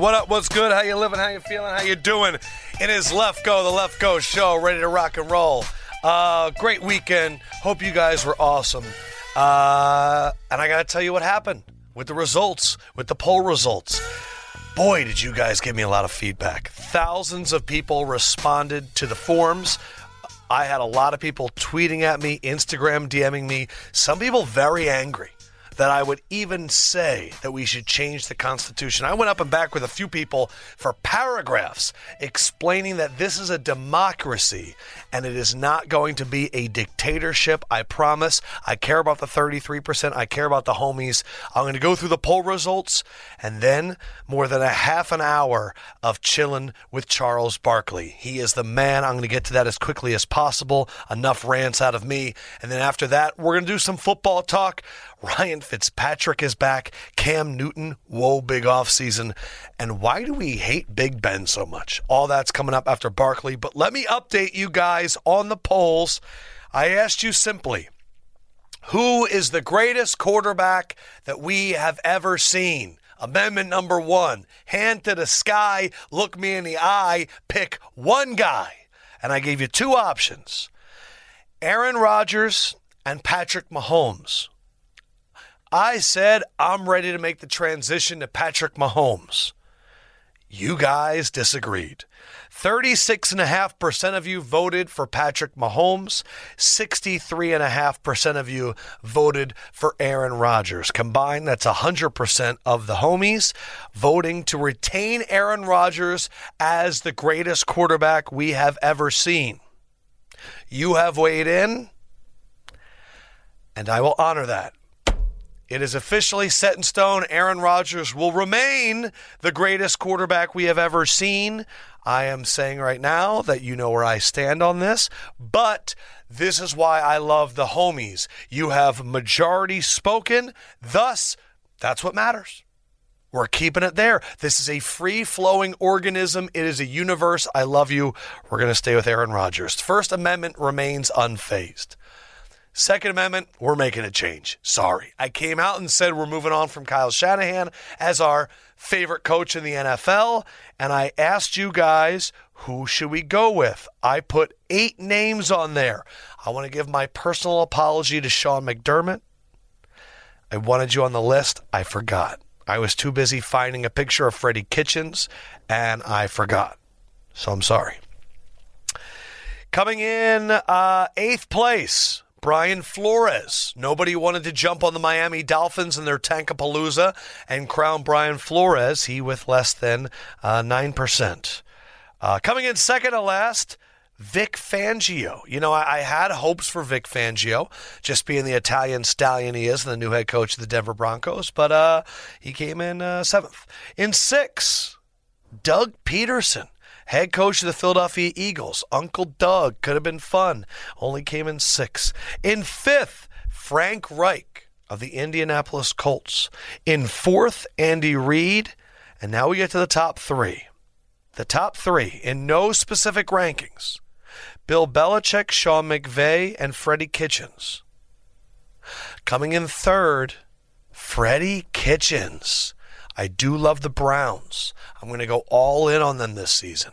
What up? What's good? How you living? How you feeling? How you doing? It is Lefkoe, the Lefkoe show, ready to rock and roll. Uh, great weekend. Hope you guys were awesome. Uh, and I got to tell you what happened with the results, with the poll results. Boy, did you guys give me a lot of feedback. Thousands of people responded to the forms. I had a lot of people tweeting at me, Instagram DMing me, some people very angry that I would even say that we should change the Constitution. I went up and back with a few people for paragraphs explaining that this is a democracy and it is not going to be a dictatorship. I promise. I care about the 33%. I care about the homies. I'm going to go through the poll results and then more than a half an hour of chilling with Charles Barkley. He is the man. I'm going to get to that as quickly as possible. Enough rants out of me. And then after that, we're going to do some football talk. Ryan Fitzpatrick is back. Cam Newton, whoa, big offseason. And why do we hate Big Ben so much? All that's coming up after Barkley. But let me update you guys on the polls. I asked you simply who is the greatest quarterback that we have ever seen? Amendment number one hand to the sky, look me in the eye, pick one guy. And I gave you two options Aaron Rodgers and Patrick Mahomes. I said I'm ready to make the transition to Patrick Mahomes. You guys disagreed. 36.5% of you voted for Patrick Mahomes. 63.5% of you voted for Aaron Rodgers. Combined, that's 100% of the homies voting to retain Aaron Rodgers as the greatest quarterback we have ever seen. You have weighed in, and I will honor that. It is officially set in stone. Aaron Rodgers will remain the greatest quarterback we have ever seen. I am saying right now that you know where I stand on this, but this is why I love the homies. You have majority spoken, thus, that's what matters. We're keeping it there. This is a free flowing organism. It is a universe. I love you. We're going to stay with Aaron Rodgers. First Amendment remains unfazed. Second Amendment, we're making a change. Sorry. I came out and said we're moving on from Kyle Shanahan as our favorite coach in the NFL. And I asked you guys, who should we go with? I put eight names on there. I want to give my personal apology to Sean McDermott. I wanted you on the list. I forgot. I was too busy finding a picture of Freddie Kitchens and I forgot. So I'm sorry. Coming in uh, eighth place, Brian Flores. Nobody wanted to jump on the Miami Dolphins and their Tankapalooza and crown Brian Flores, he with less than uh, 9%. Uh, coming in second to last, Vic Fangio. You know, I, I, had hopes for Vic Fangio, just being the Italian stallion he is and the new head coach of the Denver Broncos, but uh, he came in uh, seventh. In six, Doug Pederson head coach of the Philadelphia Eagles. Uncle Doug could have been fun. Only came in sixth. In fifth, Frank Reich of the Indianapolis Colts. In fourth, Andy Reid. And now we get to the top three. The top three in no specific rankings Bill Belichick, Sean McVay, and Freddie Kitchens. Coming in third, Freddie Kitchens. I do love the Browns. I'm going to go all in on them this season.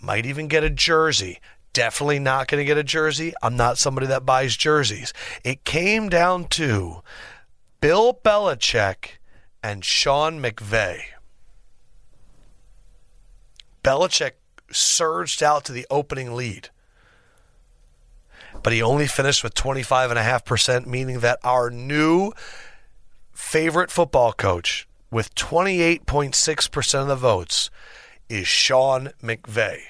Might even get a jersey. Definitely not going to get a jersey. I'm not somebody that buys jerseys. It came down to Bill Belichick and Sean McVay. Belichick surged out to the opening lead, but he only finished with 25.5%, meaning that our new favorite football coach with 28.6% of the votes is Sean McVay.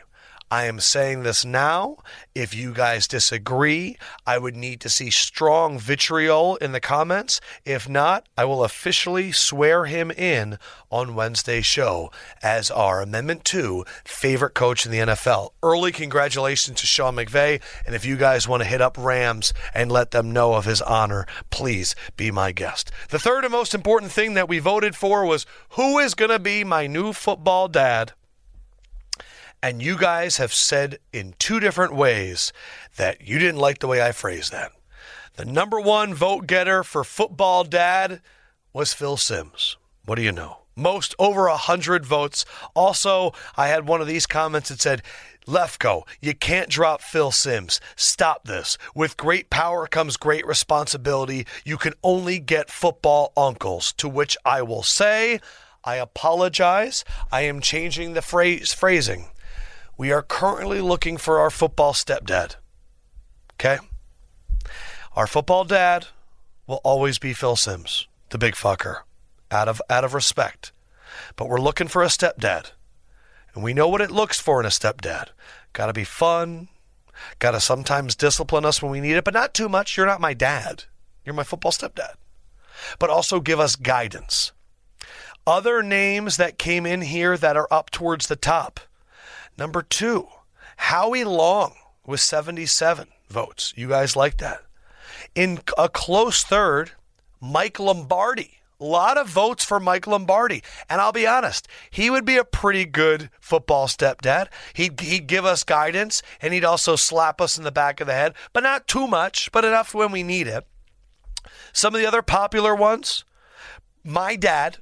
I am saying this now. If you guys disagree, I would need to see strong vitriol in the comments. If not, I will officially swear him in on Wednesday's show as our Amendment 2 favorite coach in the NFL. Early congratulations to Sean McVay. And if you guys want to hit up Rams and let them know of his honor, please be my guest. The third and most important thing that we voted for was who is going to be my new football dad? And you guys have said in two different ways that you didn't like the way I phrased that. The number one vote getter for football dad was Phil Simms. What do you know? Most over a hundred votes. Also, I had one of these comments that said, Lefkoe, you can't drop Phil Simms. Stop this. With great power comes great responsibility. You can only get football uncles. To which I will say, I apologize. I am changing the phrase phrasing. We are currently looking for our football stepdad. Okay? Our football dad will always be Phil Simms, the big fucker, out of out of respect. But we're looking for a stepdad. And we know what it looks for in a stepdad. Got to be fun. Got to sometimes discipline us when we need it, but not too much. You're not my dad. You're my football stepdad. But also give us guidance. Other names that came in here that are up towards the top. Number two, Howie Long with 77 votes. You guys like that? In a close third, Mike Lombardi a lot of votes for Mike Lombardi. And I'll be honest, he would be a pretty good football stepdad. He'd, he'd give us guidance and he'd also slap us in the back of the head, but not too much, but enough when we need it. Some of the other popular ones, my dad,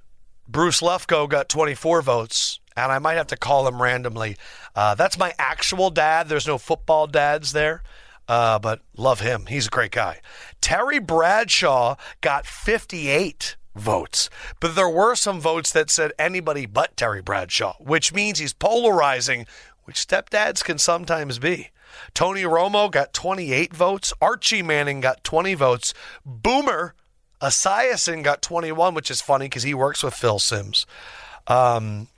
Bruce Lefkoe, got 24 votes, and I might have to call him randomly. Uh, that's my actual dad. There's no football dads there. Uh, but love him. He's a great guy. Terry Bradshaw got 58 votes. But there were some votes that said anybody but Terry Bradshaw, which means he's polarizing, which stepdads can sometimes be. Tony Romo got 28 votes. Archie Manning got 20 votes. Boomer Esiason got 21, which is funny because he works with Phil Simms. Um,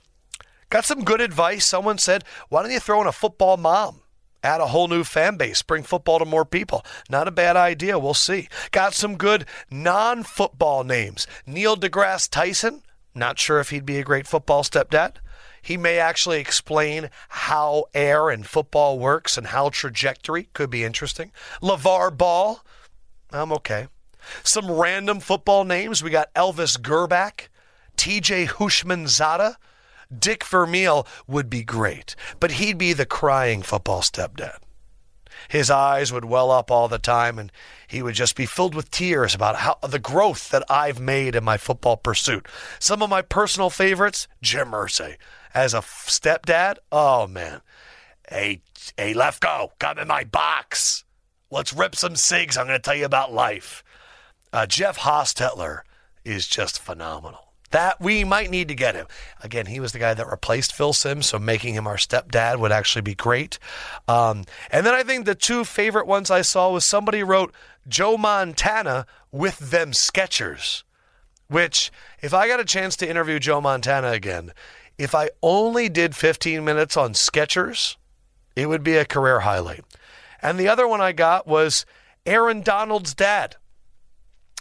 got some good advice. Someone said, why don't you throw in a football mom? add a whole new fan base, bring football to more people. Not a bad idea. We'll see. Got some good non football names. Neil deGrasse Tyson, not sure if he'd be a great football stepdad. He may actually explain how air and football works and how trajectory could be interesting. LeVar Ball, I'm okay. Some random football names. We got Elvis Grbac, TJ Houshmandzadeh, Dick Vermeil would be great, but he'd be the crying football stepdad. His eyes would well up all the time, and he would just be filled with tears about how the growth that I've made in my football pursuit. Some of my personal favorites, Jim Irsay. As a stepdad, oh man. Hey, hey, Lefkoe, come in my box. Let's rip some cigs. I'm going to tell you about life. Uh, Jeff Hostetler is just phenomenal. That we might need to get him. Again, he was the guy that replaced Phil Simms, so making him our stepdad would actually be great. Um, and then I think the two favorite ones I saw was somebody wrote Joe Montana with them Skechers, which, if I got a chance to interview Joe Montana again, if I only did 15 minutes on Skechers, it would be a career highlight. And the other one I got was Aaron Donald's dad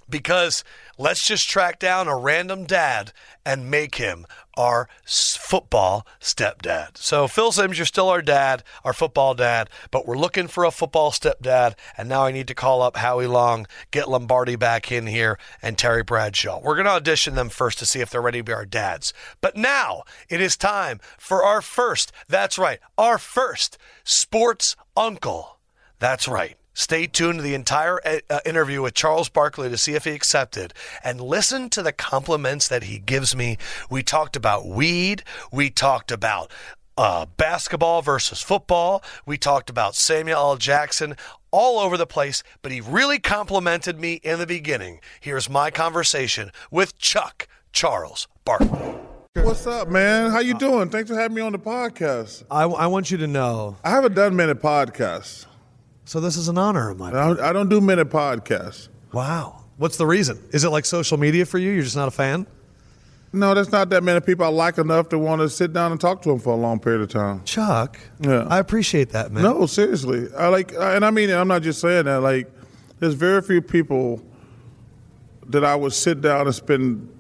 because let's just track down a random dad and make him our football stepdad. So, Phil Simms, you're still our dad, our football dad, but we're looking for a football stepdad. And now I need to call up Howie Long, get Lombardi back in here, and Terry Bradshaw. We're going to audition them first to see if they're ready to be our dads. But now it is time for our first, that's right, our first sports uncle. That's right. Stay tuned to the entire uh, uh, interview with Charles Barkley to see if he accepted and listen to the compliments that he gives me. We talked about weed. We talked about uh, basketball versus football. We talked about Samuel L. Jackson all over the place, but he really complimented me in the beginning. Here's my conversation with Chuck Charles Barkley. What's up, man? How you doing? Thanks for having me on the podcast. I, I want you to know. I haven't done many podcasts. So this is an honor of mine. I don't, I don't do many podcasts. Wow. What's the reason? Is it like social media for you? You're just not a fan? No, there's not that many people I like enough to want to sit down and talk to them for a long period of time. Chuck, Yeah. I appreciate that, man. No, seriously. I like, and I mean, I'm not just saying that. Like, there's very few people that I would sit down and spend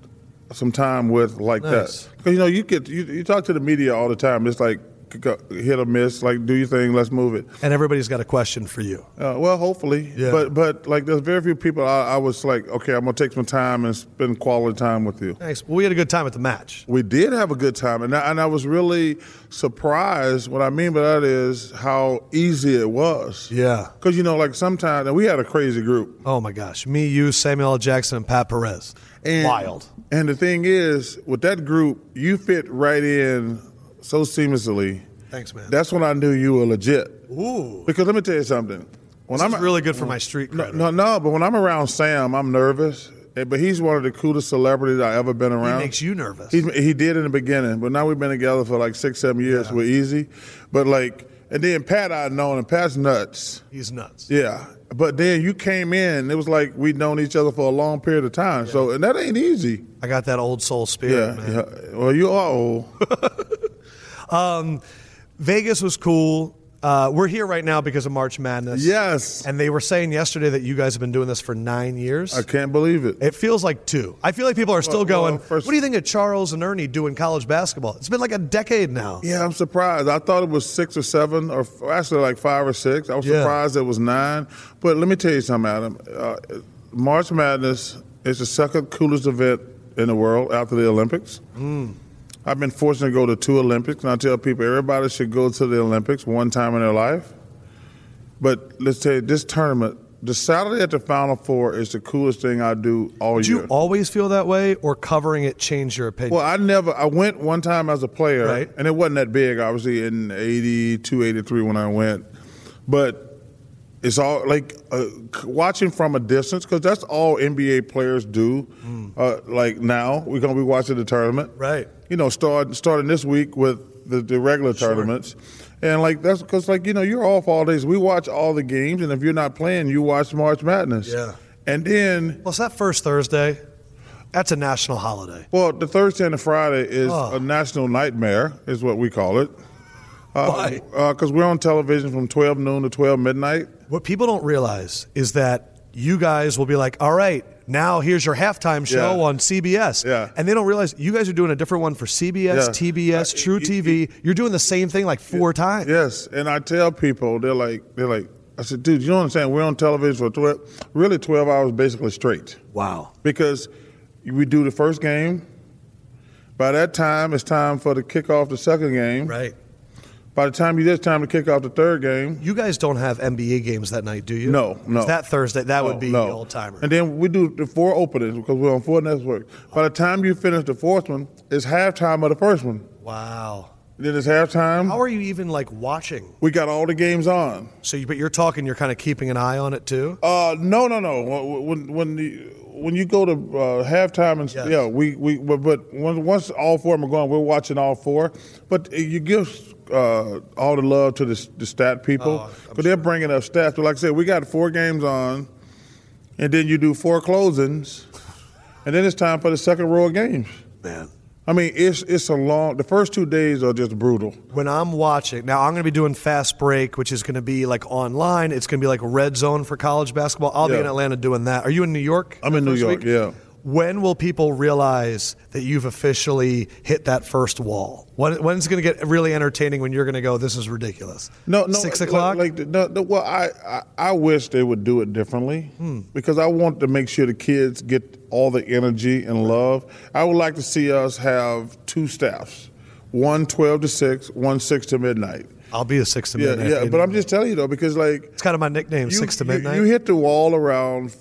some time with like Nice. that. Because you know, you get you, you talk to the media all the time. It's like hit or miss. Like, do your thing. Let's move it. And everybody's got a question for you. Uh, well, hopefully, Yeah. but but like there's very few people. I, I was like, okay, I'm gonna take some time and spend quality time with you. Thanks. Well, we had a good time at the match. We did have a good time, and I, and I was really surprised. What I mean by that is how easy it was. Yeah. Because you know, like sometimes, we had a crazy group. Oh my gosh. Me, you, Samuel L. Jackson, and Pat Perez. And, Wild. And the thing is, with that group, you fit right in so seamlessly. Thanks, man. That's when I knew you were legit. Ooh. Because let me tell you something. When This is really good for my street no, cred. no, no, but when I'm around Sam, I'm nervous. Eh, But he's one of the coolest celebrities I've ever been around. He makes you nervous. He, he did in the beginning, but now we've been together for like six, seven years. We're easy. But like, and then Pat I'd known, and Pat's nuts. He's nuts. Yeah. But then you came in, it was like we'd known each other for a long period of time. So, and that ain't easy. I got that old soul Yeah. spirit, man. yeah. Well, you are old. Vegas was cool. Uh, we're here right now because of March Madness. yes. And they were saying yesterday that you guys have been doing this for nine years. I can't believe it. It feels like two. I feel like people are still Well, well, going, first- what do you think of Charles and Ernie doing college basketball? It's been like a decade now. Yeah, I'm surprised. I thought it was six or seven, or f- actually like five or six. I was Yeah. surprised it was nine. But let me tell you something, Adam. Uh, March Madness is the second coolest event in the world after the Olympics. I've been fortunate to go to two Olympics, and I tell people everybody should go to the Olympics one time in their life. But let's tell you, this tournament, the Saturday at the Final Four is the coolest thing I do all year. Did year. you always feel that way, or covering it changed your opinion? Well, I never. I went one time as a player, Right. and it wasn't that big. Obviously, in 82, 83 when I went, but it's all like uh, watching from a distance because that's all NBA players do. Uh, like now, we're gonna be watching the tournament, Right. You know, start starting this week with the, the regular tournaments. And like that's because like you know you're off all days. We watch all the games, and if you're not playing, you watch March Madness. Yeah. And then Well, it's that first Thursday. That's a national holiday. Well, the Thursday and the Friday is Oh. a national nightmare, is what we call it. Why? Because we're on television from 12 noon to 12 midnight. What people don't realize is that you guys will be like, all right, now here's your halftime show Yeah. on CBS. Yeah. And they don't realize you guys are doing a different one for CBS, Yeah. TBS, Uh, True y- TV. You're doing the same thing like four times. Yes, and I tell people, they're like, they're like, I said, dude, you don't understand. We're on television for 12, really 12 hours basically straight. Wow. Because we do the first game. By that time, it's time for the kick off the second game. Right. By the time you get time to kick off the third game, You guys don't have NBA games that night, do you? No, no. Is that Thursday? That would be no. the old timer. And then we do the four openings because we're on four networks. By the time you finish the fourth one, it's halftime of the first one. wow. Then it's halftime. How are you even like watching? we got all the games on. So, you, but you're talking. You're kind of keeping an eye on it too. Uh, no, no, no. When when the, when you go to uh, halftime and Yes. yeah, we we but, but once once all four of them are going, we're watching all four. But you give uh, all the love to the, the stat people Oh, I'm because they're bringing up stats. But like I said, we got four games on, and then you do four closings, and then it's time for the second row of games. Man. I mean, it's it's a long. The first two days are just brutal. when I'm watching now, I'm going to be doing fast break, which is going to be like online. It's going to be like red zone for college basketball. I'll be in Atlanta doing that. Are you in New York? I'm in New York. week? Yeah. When will people realize that you've officially hit that first wall? When, when's it going to get really entertaining when you're going to go, this is ridiculous? No, no. Six o'clock? Like, the- no, no, well, I, I I wish they would do it differently Hmm. because I want to make sure the kids get all the energy and love. I would like to see us have two staffs, one 12 to six, one six to midnight. I'll be a six to midnight. yeah. yeah But I'm just telling you though, because like It's kind of my nickname, you, six to you- midnight. You, hit the wall around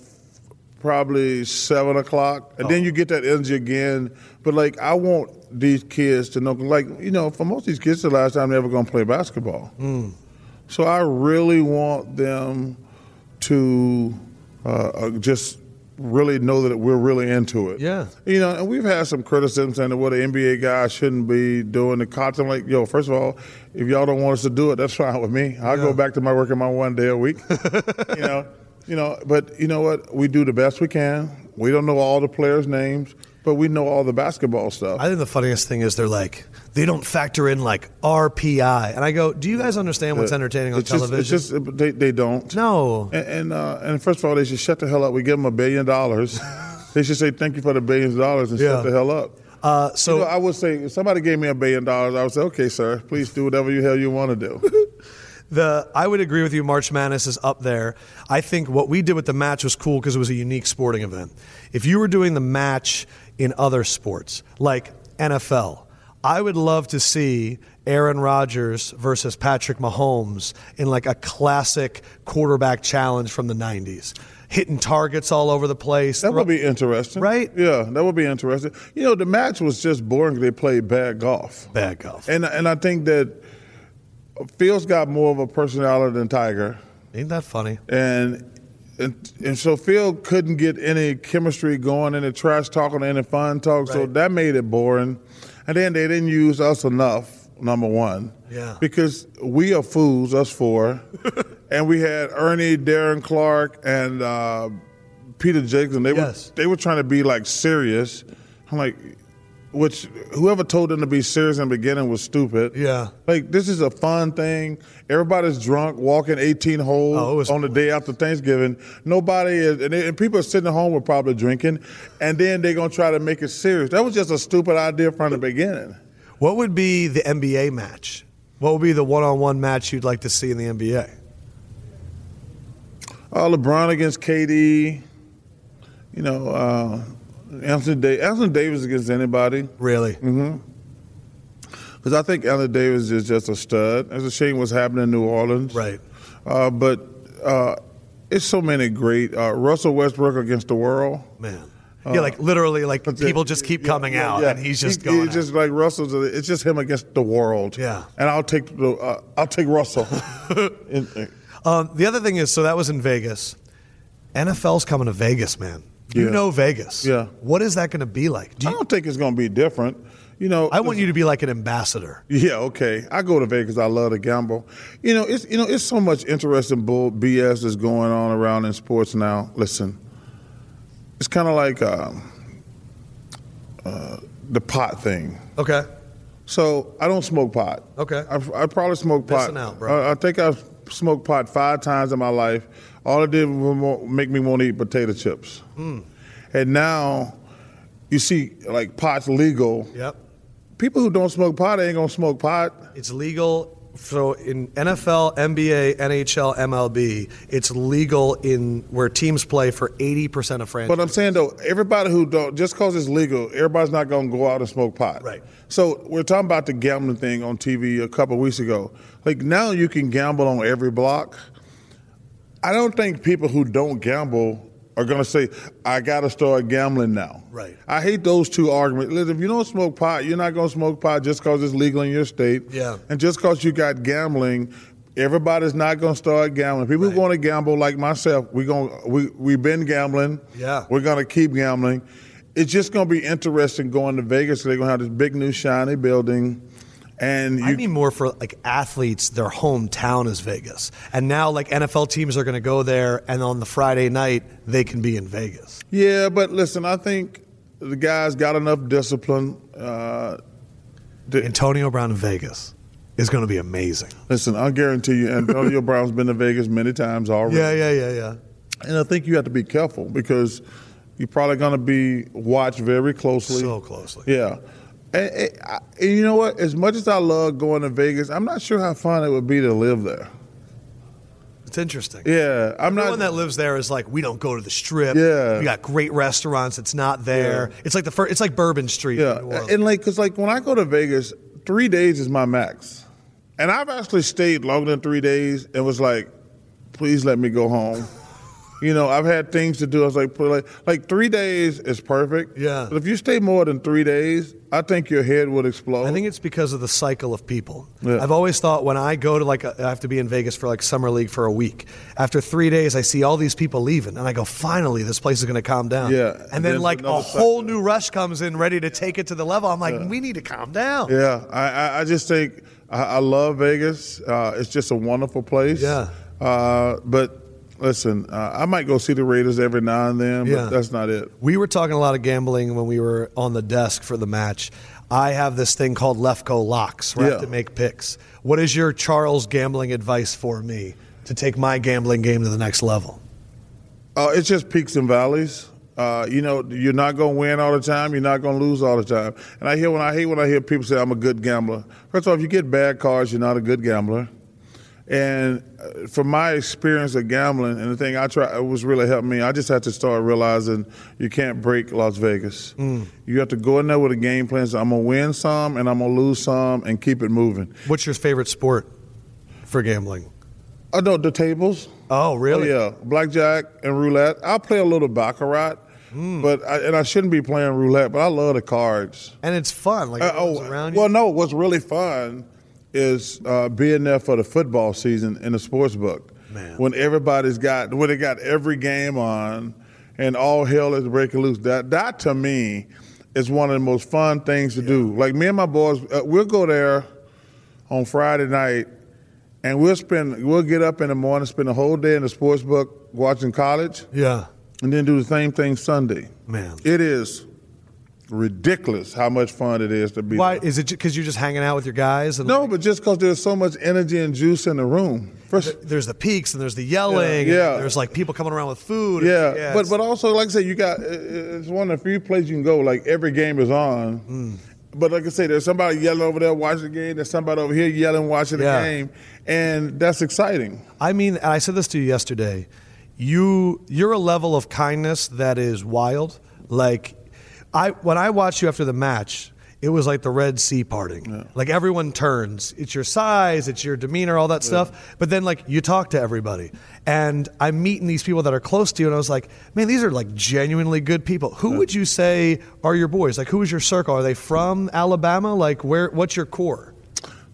probably seven o'clock, and Oh. then you get that energy again. But like, I want these kids to know, like, you know, for most of these kids, the last time they're ever going to play basketball. Hmm. So I really want them to uh, uh, just really know that we're really into it. Yeah. You know, and we've had some criticism saying that what an NBA guy shouldn't be doing the content. Like, yo, first of all, if y'all don't want us to do it, that's fine with me. I'll go back to my working my one day a week. you know, you know, but you know what? We do the best we can. We don't know all the players' names, but we know all the basketball stuff. I think the funniest thing is they're like, they don't factor in like RPI. And I go, do you guys understand what's entertaining on it's just, television? It's just they, they don't. no. And and, uh, and first of all, they should shut the hell up. We give them a billion dollars. they should say thank you for the billions of dollars and Yeah. shut the hell up. Uh, so you know, I would say if somebody gave me a billion dollars, I would say, okay, sir, please do whatever you hell you want to do. The I would agree with you. March Madness is up there. I think what we did with the match was cool because it was a unique sporting event. If you were doing the match in other sports like NFL, I would love to see Aaron Rodgers versus Patrick Mahomes in like a classic quarterback challenge from the 90s. Hitting targets all over the place. That would be interesting. Right? Yeah, that would be interesting. You know, the match was just boring. they played bad golf. Bad golf. And and I think that Phil's got more of a personality than Tiger. Ain't that funny? And and, and so Phil couldn't get any chemistry going, any trash talking, any fun talk. So that made it boring. And then they didn't use us enough. Number one, Yeah. because we are fools, us four, and we had Ernie, Darren Clarke, and uh, Peter Jacobs. They Yes. were they were trying to be like serious. I'm like, which whoever told them to be serious in the beginning was stupid. Yeah. Like this is a fun thing. Everybody's drunk, walking 18 holes Oh, on the day after Thanksgiving. Nobody is, and, they- and people are sitting at home were probably drinking, and then they're gonna try to make it serious. That was just a stupid idea from the beginning. What would be the NBA match? What would be the one on one match you'd like to see in the NBA? Uh, LeBron against KD. You know, uh, Anthony, da- Anthony Davis against anybody. Really? Mm-hmm. Because I think Anthony Davis is just a stud. It's a shame what's happening in New Orleans. Right. Uh, but uh, it's so many great. Uh, Russell Westbrook against the world. Man. yeah, like literally, like the- people just keep Uh, yeah, coming yeah, out, yeah. and he's just He- going. He's just like Russell's. It's just him against the world. Yeah. and I'll take the. Uh, I'll take Russell. Um, the other thing is, so that was in Vegas. NFL's coming to Vegas, man. You Yeah. know Vegas. Yeah. What is that going to be like? Do I you, don't think it's going to be different. You know, I want you to be like an ambassador. Yeah, okay. I go to Vegas. I love to gamble. You know, it's you know, it's so much interesting bull BS that's going on around in sports now. Listen, it's kind of like um, uh, the pot thing. Okay. So I don't smoke pot. Okay. I, I probably smoke pot. Out, bro. I, I think I've smoked pot five times in my life. All it did was make me want to eat potato chips. Hmm. And now, you see, like pot's legal. Yep. People who don't smoke pot ain't gonna smoke pot. It's legal. So in NFL, NBA, NHL, MLB, it's legal in where teams play for 80% of franchises. But I'm saying though, everybody who don't just because it's legal, everybody's not to go out and smoke pot. Right. So we're talking about the gambling thing on TV a couple of weeks ago. Like now you can gamble on every block. I don't think people who don't gamble are going to say, "I got to start gambling now." Right. I hate those two arguments. Listen, if you don't smoke pot, you're not going to smoke pot just because it's legal in your state. Yeah. And just because you got gambling, everybody's not going to start gambling. People who want to gamble, like myself, we're going we we've been gambling. Yeah. We're going to keep gambling. It's just going to be interesting going to Vegas. They're going to have this big new shiny building, and you I mean more for like athletes, their hometown is Vegas. And now like NFL teams are going to go there and on the Friday night they can be in Vegas. Yeah, but listen, I think the guys got enough discipline. Uh, to, Antonio Brown in Vegas is going to be amazing. listen, I guarantee you, Antonio Brown's been to Vegas many times already. Yeah, yeah, yeah, yeah. And I think you have to be careful because you're probably going to be watched very closely. So closely. Yeah. And, and, and you know what? As much as I love going to Vegas, I'm not sure how fun it would be to live there. It's interesting. Yeah, I'm Everyone not. that lives there is like, we don't go to the strip. Yeah. We got great restaurants. It's not there. Yeah. It's like the first, it's like Bourbon Street. Yeah, in New and like, cause like when I go to Vegas, three days is my max, and I've actually stayed longer than three days and was like, please let me go home. you know, I've had things to do. I was like, put like, like three days is perfect. Yeah. But if you stay more than three days, I think your head would explode. I think it's because of the cycle of people. Yeah. I've always thought when I go to like, a, I have to be in Vegas for like summer league for a week. After three days, I see all these people leaving, and I go, finally, this place is going to calm down. Yeah. And then like a another whole new rush comes in, ready to take it to the level. I'm like, we need to calm down. Yeah, I, I, I just think I, I love Vegas. Uh, it's just a wonderful place. Yeah. Uh, but listen, uh, I might go see the Raiders every now and then, but Yeah. that's not it. We were talking a lot of gambling when we were on the desk for the match. I have this thing called Lefkoe Locks where I have Yeah. to make picks. What is your Charles gambling advice for me to take my gambling game to the next level? Uh, it's just peaks and valleys. Uh, you know, you're not going to win all the time. You're not going to lose all the time. And I hear when I hate when I hear people say I'm a good gambler. First of all, if you get bad cards, you're not a good gambler. And uh, from my experience of gambling, and the thing I try was really helped me, I just had to start realizing you can't break Las Vegas. Mm. You have to go in there with a game plan. So I'm gonna win some and I'm gonna lose some, and keep it moving. What's your favorite sport for gambling? I know the tables. Oh, really? Oh, yeah, blackjack and roulette. I'll play a little baccarat, Hmm. but I, and I shouldn't be playing roulette, but I love the cards. And it's fun. Like Uh, oh, around you. well, no. What's really fun is uh, being there for the football season in the sports book. Man. When everybody's got when they got every game on, and all hell is breaking loose. That that to me is one of the most fun things to do. Like me and my boys, uh, we'll go there on Friday night, and we'll spend we'll get up in the morning, spend the whole day in the sports book watching college, yeah. and then do the same thing Sunday. Man. It is ridiculous how much fun it is to be. Why there. is it? Because you're just hanging out with your guys? And No, but just because there's so much energy and juice in the room. First, there's the peaks and there's the yelling. Yeah. and there's like people coming around with food. yeah, but it's- but also like I said, you got it's one of the few places you can go. Like every game is on. Hmm. But like I say, there's somebody yelling over there watching the game. There's somebody over here yelling watching the Yeah. game, and that's exciting. I mean, and I said this to you yesterday. You you're a level of kindness that is wild. Like I when I watched you after the match, it was like the Red Sea parting. Like everyone turns. It's your size, it's your demeanor, all that stuff. But then like you talk to everybody. And I'm meeting these people that are close to you and I was like, man, these are like genuinely good people. Who would you say are your boys? Like who is your circle? Are they from Alabama? Like where what's your core?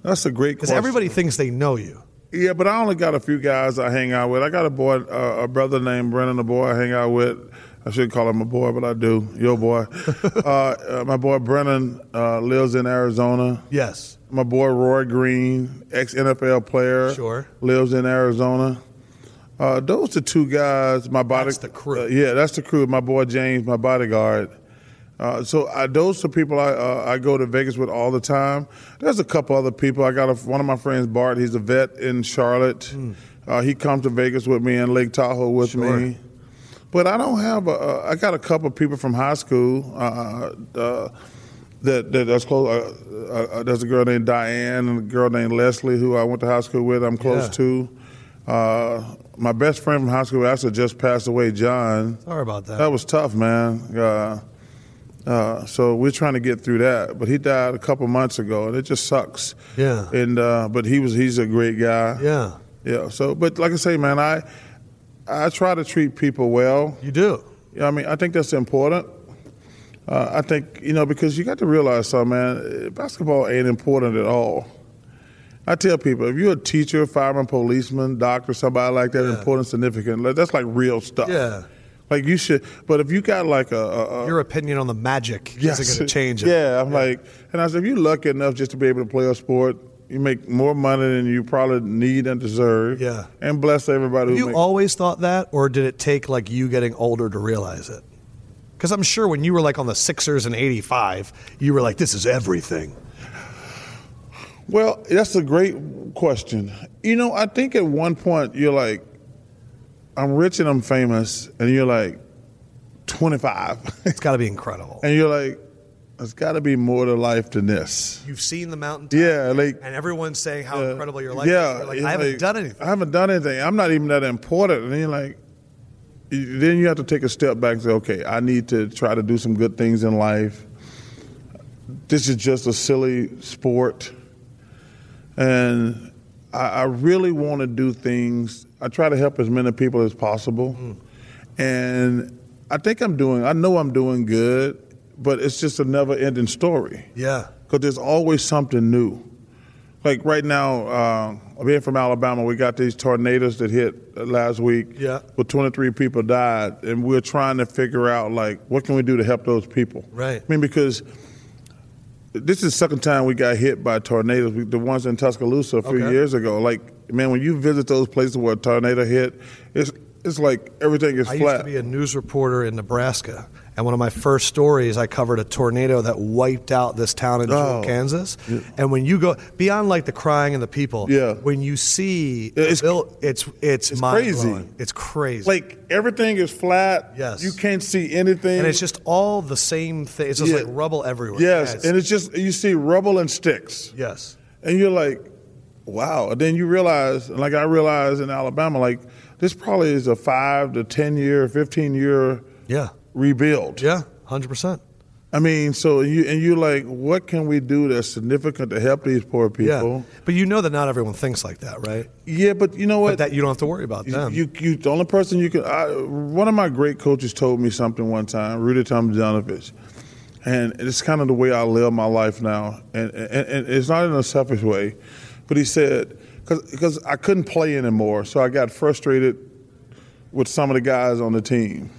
That's a great Because everybody thinks they know you. Yeah, but I only got a few guys I hang out with. I got a boy, uh, a brother named Brennan, a boy I hang out with. I shouldn't call him a boy, but I do. Your boy. uh, uh, my boy Brennan uh, lives in Arizona. Yes. My boy Roy Green, ex NFL player, Sure. lives in Arizona. Uh, those are two guys. My body. That's the crew. uh, yeah, that's the crew. My boy James, my bodyguard. Uh, so I, those are people I uh, I go to Vegas with all the time. There's a couple other people. I got a, one of my friends, Bart. He's a vet in Charlotte. Uh, he comes to Vegas with me and Lake Tahoe with. Sure. me. But I don't have a. Uh, I got a couple of people from high school. Uh, uh, that, that that's close. Uh, uh, there's a girl named Diane and a girl named Leslie who I went to high school with. I'm close Yeah. to. Uh, my best friend from high school actually just passed away, John. Sorry about that. That was tough, man. Uh, uh, so we're trying to get through that. But he died a couple months ago, and it just sucks. Yeah. And uh, but he was he's a great guy. Yeah, Yeah. So, but like I say, man, I I try to treat people well. you do. Yeah, I mean, I think that's important. Uh, I think you know because you got to realize something, man. Basketball ain't important at all. I tell people if you're a teacher, fireman, policeman, doctor, somebody like that, Yeah. important, significant, that's like real stuff. Yeah. Like you should, but if you got like a, a, a Your opinion on the magic Yes. isn't going to change it. Yeah, I'm like, and I said, if you're lucky enough just to be able to play a sport, you make more money than you probably need and deserve. Yeah. and bless everybody. You make, always thought that, or did it take like you getting older to realize it? Because I'm sure when you were like on the Sixers in '85, you were like, "This is everything." Well, that's a great question. You know, I think at one point you're like, I'm rich and I'm famous, and you're like 25, It's got to be incredible. and you're like, there's got to be more to life than this. You've seen the mountain, Yeah, like. and everyone's saying how uh, incredible your life yeah, is. Like, I haven't like, done anything. I haven't done anything. I'm not even that important. And then you're like, then you have to take a step back and say, okay, I need to try to do some good things in life. This is just a silly sport. And I, I really want to do things. I try to help as many people as possible. And I think I'm doing, I know I'm doing good, but it's just a never ending story yeah, because there's always something new. Like right now, uh, being from Alabama, we got these tornadoes that hit last week. Yeah. Where 23 people died, and we're trying to figure out like what can we do to help those people. Right. I mean, because this is the second time we got hit by tornadoes. We, the ones in Tuscaloosa a few Okay. years ago. Like, man, when you visit those places where a tornado hit, it's it's like everything is flat. I flat. used to be a news reporter in Nebraska, and one of my first stories, I covered a tornado that wiped out this town in Oh. Kansas. And when you go beyond like the crying and the people, Yeah. when you see it's- bill, it's it's, it's crazy. It's crazy. like everything is flat. Yes. You can't see anything. and it's just all the same thing. It's just Yeah. like rubble everywhere. Yes, Yes. and it's just you see rubble and sticks, yes. and you're like, wow. And then you realize, like I realized in Alabama, like this probably is a five to ten year, fifteen year Yeah. Rebuild. Yeah. Hundred percent. I mean, so you and you're like, what can we do that's significant to help these poor people? Yeah. But you know that not everyone thinks like that, right? Yeah, but you know what? But that you don't have to worry about them. you, you, the only person you can. I, one of my great coaches told me something one time, Rudy Tomjanovich, and it's kind of the way I live my life now, and, and, and it's not in a selfish way, but he said because I couldn't play anymore, so I got frustrated with some of the guys on the team,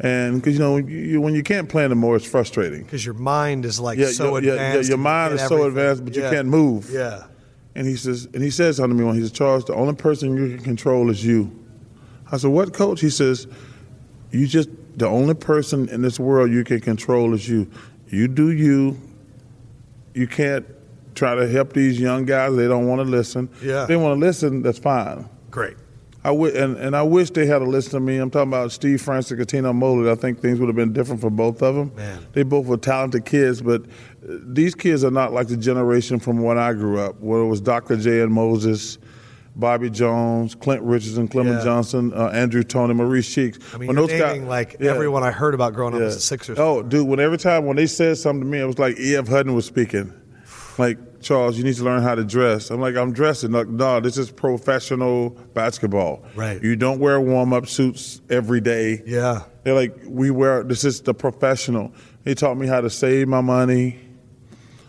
and because you know when you, when you can't play anymore, it's frustrating. because your mind is like Yeah, so yeah, yeah, your mind is so advanced, but you can't move. Yeah. And he says, and he says something to me when he says, Charles, the only person you can control is you. I said, what, coach? He says, you just, the only person in this world you can control is you. You do you. You can't try to help these young guys. They don't want to listen. Yeah. If they want to listen, that's fine. Great. I w- and, and I wish they had a listen to me. I'm talking about Steve Francis and Mollett. I think things would have been different for both of them. Man. They both were talented kids, but uh, these kids are not like the generation from when I grew up, where it was Dr. J. and Moses, Bobby Jones, Clint Richardson, Clemon Yeah. Johnson, uh, Andrew Toney, Maurice Cheeks. I mean, When you're those guys- like Yeah. everyone I heard about growing up Yeah. as a Sixers. Oh, dude, when every time when they said something to me, it was like E.F. Hutton was speaking. Like, Charles, you need to learn how to dress. I'm like, I'm dressing. Like, no, this is professional basketball. Right. You don't wear warm up suits every day. Yeah. They're like, we wear, this is the professional. They taught me how to save my money.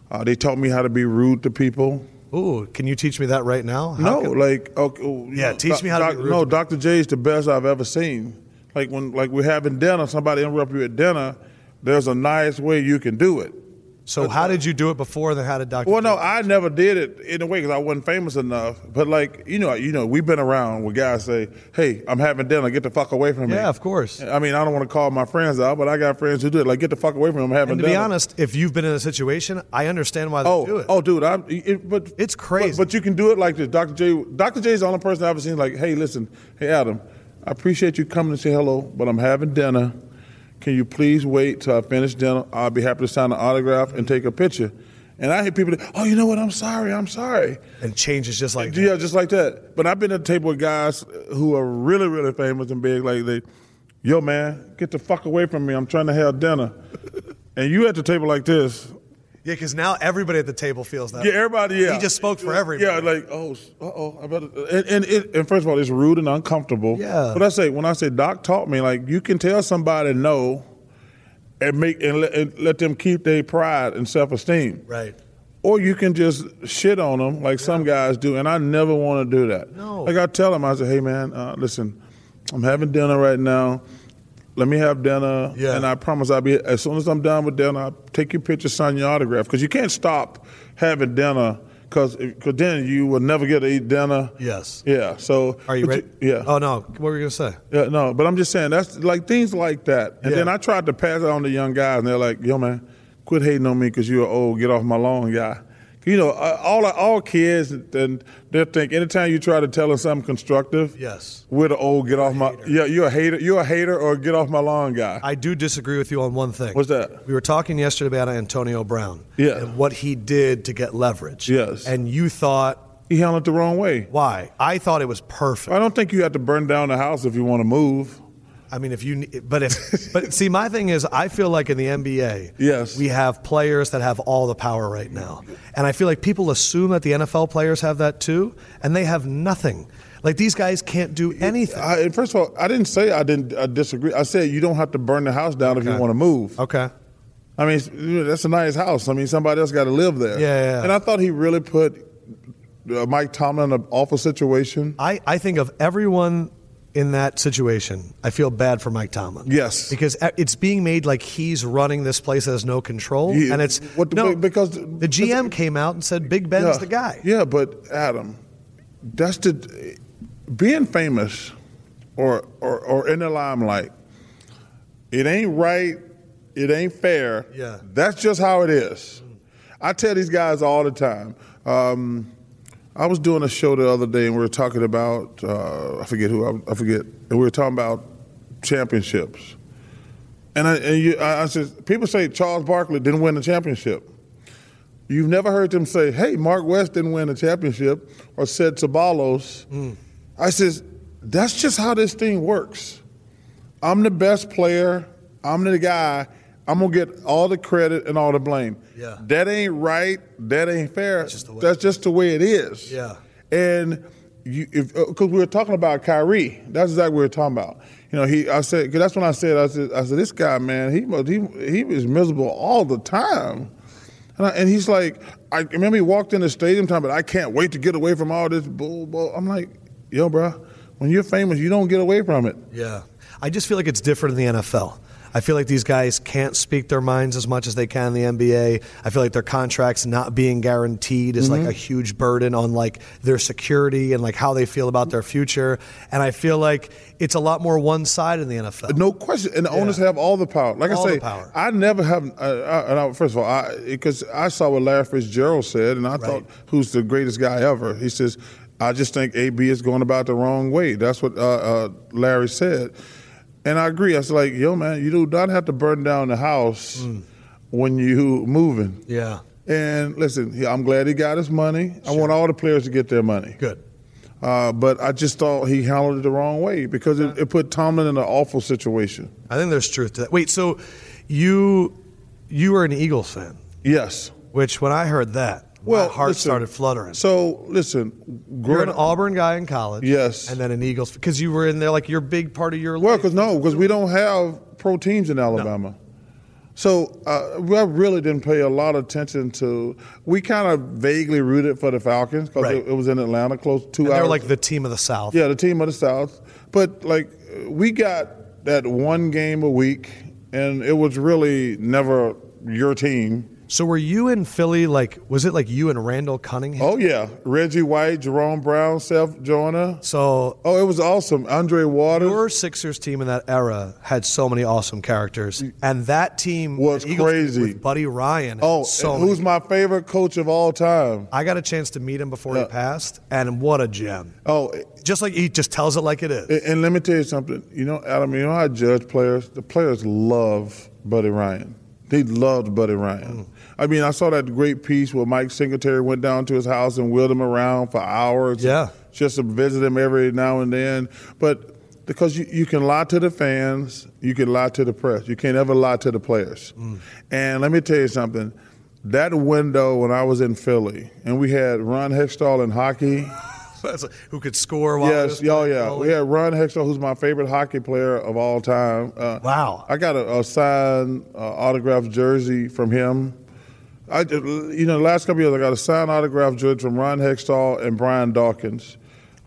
Uh, they taught me how to be rude to people. Ooh, can you teach me that right now? How No, can- like okay, oh, Yeah, teach me how to doc- be rude No. Dr. J is the best I've ever seen. Like when like we're having dinner, somebody interrupt you at dinner. There's a nice way you can do it. So how did you do it before? Then how did Doctor? Well, no, I never did it in a way because I wasn't famous enough. But like you know, you know, we've been around where guys say, "Hey, I'm having dinner. Get the fuck away from me." Yeah, of course. I mean, I don't want to call my friends out, but I got friends who do it. Like, get the fuck away from me. I'm having And to dinner. be honest, if you've been in a situation, I understand why they Oh, do it. oh, dude, I'm. It, but It's crazy. But, but you can do it like this. Dr. J. Dr. J is the only person I've ever seen. Like, hey, listen, hey Adam, I appreciate you coming to say hello, but I'm having dinner. Can you please wait till I finish dinner? I'll be happy to sign an autograph and take a picture. And I hear people, that, oh, you know what? I'm sorry. I'm sorry. and changes just like that. Yeah, just like that. But I've been at a table with guys who are really, really famous and big. Like they, yo, man, get the fuck away from me. I'm trying to have dinner. and you at the table like this, Yeah, because now everybody at the table feels that. yeah, everybody. Yeah, He just spoke for everybody. Yeah, like oh, uh oh, I better. And and, it, and first of all, it's rude and uncomfortable. Yeah. But I say when I say Doc taught me, like you can tell somebody no, and make and let, and let them keep their pride and self esteem. Right. Or you can just shit on them like some guys do, and I never want to do that. No. Like I tell them, I say, hey man, uh, listen, I'm having dinner right now. Let me have dinner, Yeah. and I promise I'll be as soon as I'm done with dinner. I'll take your picture, sign your autograph, because you can't stop having dinner, because cause then you will never get to eat dinner. Yes. Yeah. So Are you ready? yeah. Oh no. What were you gonna say? Yeah, no, but I'm just saying that's like things like that. And Yeah. then I tried to pass it on to young guys, and they're like, "Yo, man, quit hating on me because you're old. Get off my lawn, guy." You know, uh, all all kids, and they think anytime you try to tell them something constructive, Yes. we're the old get off my yeah, you're a hater, you're a hater or get off my lawn guy. I do disagree with you on one thing. What's that? We were talking yesterday about Antonio Brown. Yeah. And what he did to get leverage. Yes. And you thought He handled it the wrong way. why? I thought it was perfect. I don't think you have to burn down the house if you want to move. I mean, if you, but if, but see, my thing is, I feel like in the NBA, Yes. we have players that have all the power right now, and I feel like people assume that the NFL players have that too, and they have nothing. Like these guys can't do anything. I, first of all, I didn't say I didn't I disagree. I said you don't have to burn the house down if you want to move. Okay. I mean, that's a nice house. I mean, somebody else got to live there. Yeah, yeah, yeah. And I thought he really put uh, Mike Tomlin in an awful situation. I, I think of everyone in that situation, I feel bad for Mike Tomlin. Yes. Because it's being made like he's running this place that has no control. Yeah, and it's what no, because- the GM came out and said Big Ben's yeah, the guy. Yeah, but Adam, that's the being famous or, or or in the limelight. It ain't right. It ain't fair. Yeah. That's just how it is. I tell these guys all the time. Um, I was doing a show the other day, and we were talking about uh, I forget who I, I forget, and we were talking about championships. And I, and you, I, I said, people say Charles Barkley didn't win the championship. You've never heard them say, "Hey, Mark West didn't win a championship," or said Ceballos. Mm. I says, "That's just how this thing works. I'm the best player. I'm the guy. I'm gonna get all the credit and all the blame. Yeah. That ain't right. That ain't fair. just the way- That's just the way it is. Yeah. And you, if uh, because we were talking about Kyrie, that's exactly what we were talking about. You know, he. I said, cause that's when I said, I said, I said, this guy, man, he must, he he was miserable all the time. And, I, and he's like, I remember he walked in the stadium time, but I can't wait to get away from all this bull. bull. I'm like, yo, bro, when you're famous, you don't get away from it. Yeah. I just feel like it's different in the NFL. I feel like these guys can't speak their minds as much as they can in the NBA. I feel like their contracts not being guaranteed is like a huge burden on like their security and like how they feel about their future. And I feel like it's a lot more one sided in the NFL. No question, and the owners have all the power. Like All I say, power. I never have. Uh, I, and I, first of all, I because I saw what Larry Fitzgerald said, and I thought, who's the greatest guy ever? He says, I just think AB is going about the wrong way. That's what uh, uh, Larry said, and I agree. I was like, yo, man, you do not have to burn down the house Mm. when you moving. Yeah. And listen, I'm glad he got his money. I want all the players to get their money. Good. Uh, but I just thought he handled it the wrong way because it, it put Tomlin in an awful situation. I think there's truth to that. Wait, so you you were an Eagles fan, Yes. which when I heard that, Well, my heart listen, started fluttering. So listen, You're an Auburn guy in college, Yes. and then an Eagles because you were in there like your big part of your well, because no, because we don't have pro teams in Alabama. So uh, we I really didn't pay a lot of attention to. We kind of vaguely rooted for the Falcons because Right. it, it was in Atlanta, close two And they hours. were like the team of the South. yeah, the team of the South. But like we got that one game a week, and it was really never your team. So were you in Philly? Like, was it like you and Randall Cunningham? Oh yeah, Reggie White, Jerome Brown, Seth Joyner. So Oh, it was awesome. Andre Waters. your Sixers team in that era had so many awesome characters, and that team Was the Eagles team crazy. with Buddy Ryan. Oh, so and who's many. my favorite coach of all time? I got a chance to meet him before he uh, passed, and what a gem! Oh, Just like he just tells it like it is. and, and let me tell you something. You know, Adam, you know how I judge players? The players love Buddy Ryan. They loved Buddy Ryan. Mm. I mean, I saw that great piece where Mike Singletary went down to his house and wheeled him around for hours. Yeah. Just to visit him every now and then. But because you, you can lie to the fans, you can lie to the press. You can't ever lie to the players. And let me tell you something. That window when I was in Philly and we had Ron Hextall in hockey. Who could score? While he Yes, oh yeah. goalie. We had Ron Hextall, who's my favorite hockey player of all time. Uh, Wow. I got a, a signed uh, autographed jersey from him. I, you know, the last couple years I got a signed autograph jersey from Ron Hextall and Brian Dawkins.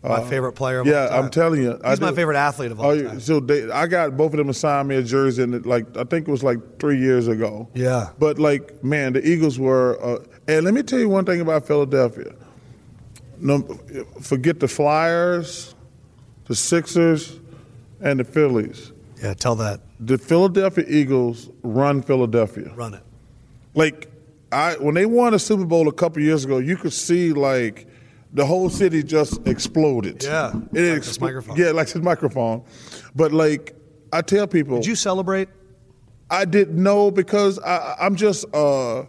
my favorite player. Of uh, yeah, all time. I'm telling you, I he's my did- favorite athlete of all Oh, time. so they, I got both of them assigned me a jersey, and it, like I think it was like three years ago. Yeah. But like, man, the Eagles were. Uh, and let me tell you one thing about Philadelphia. No, forget the Flyers, the Sixers, and the Phillies. Yeah, tell that. The Philadelphia Eagles run Philadelphia. Run it. Like I, when they won a Super Bowl a couple years ago, you could see like the whole city just exploded. Yeah, it like expl- microphone. Yeah, like this microphone. But like I tell people, Did you celebrate? I didn't know because I, I'm just uh,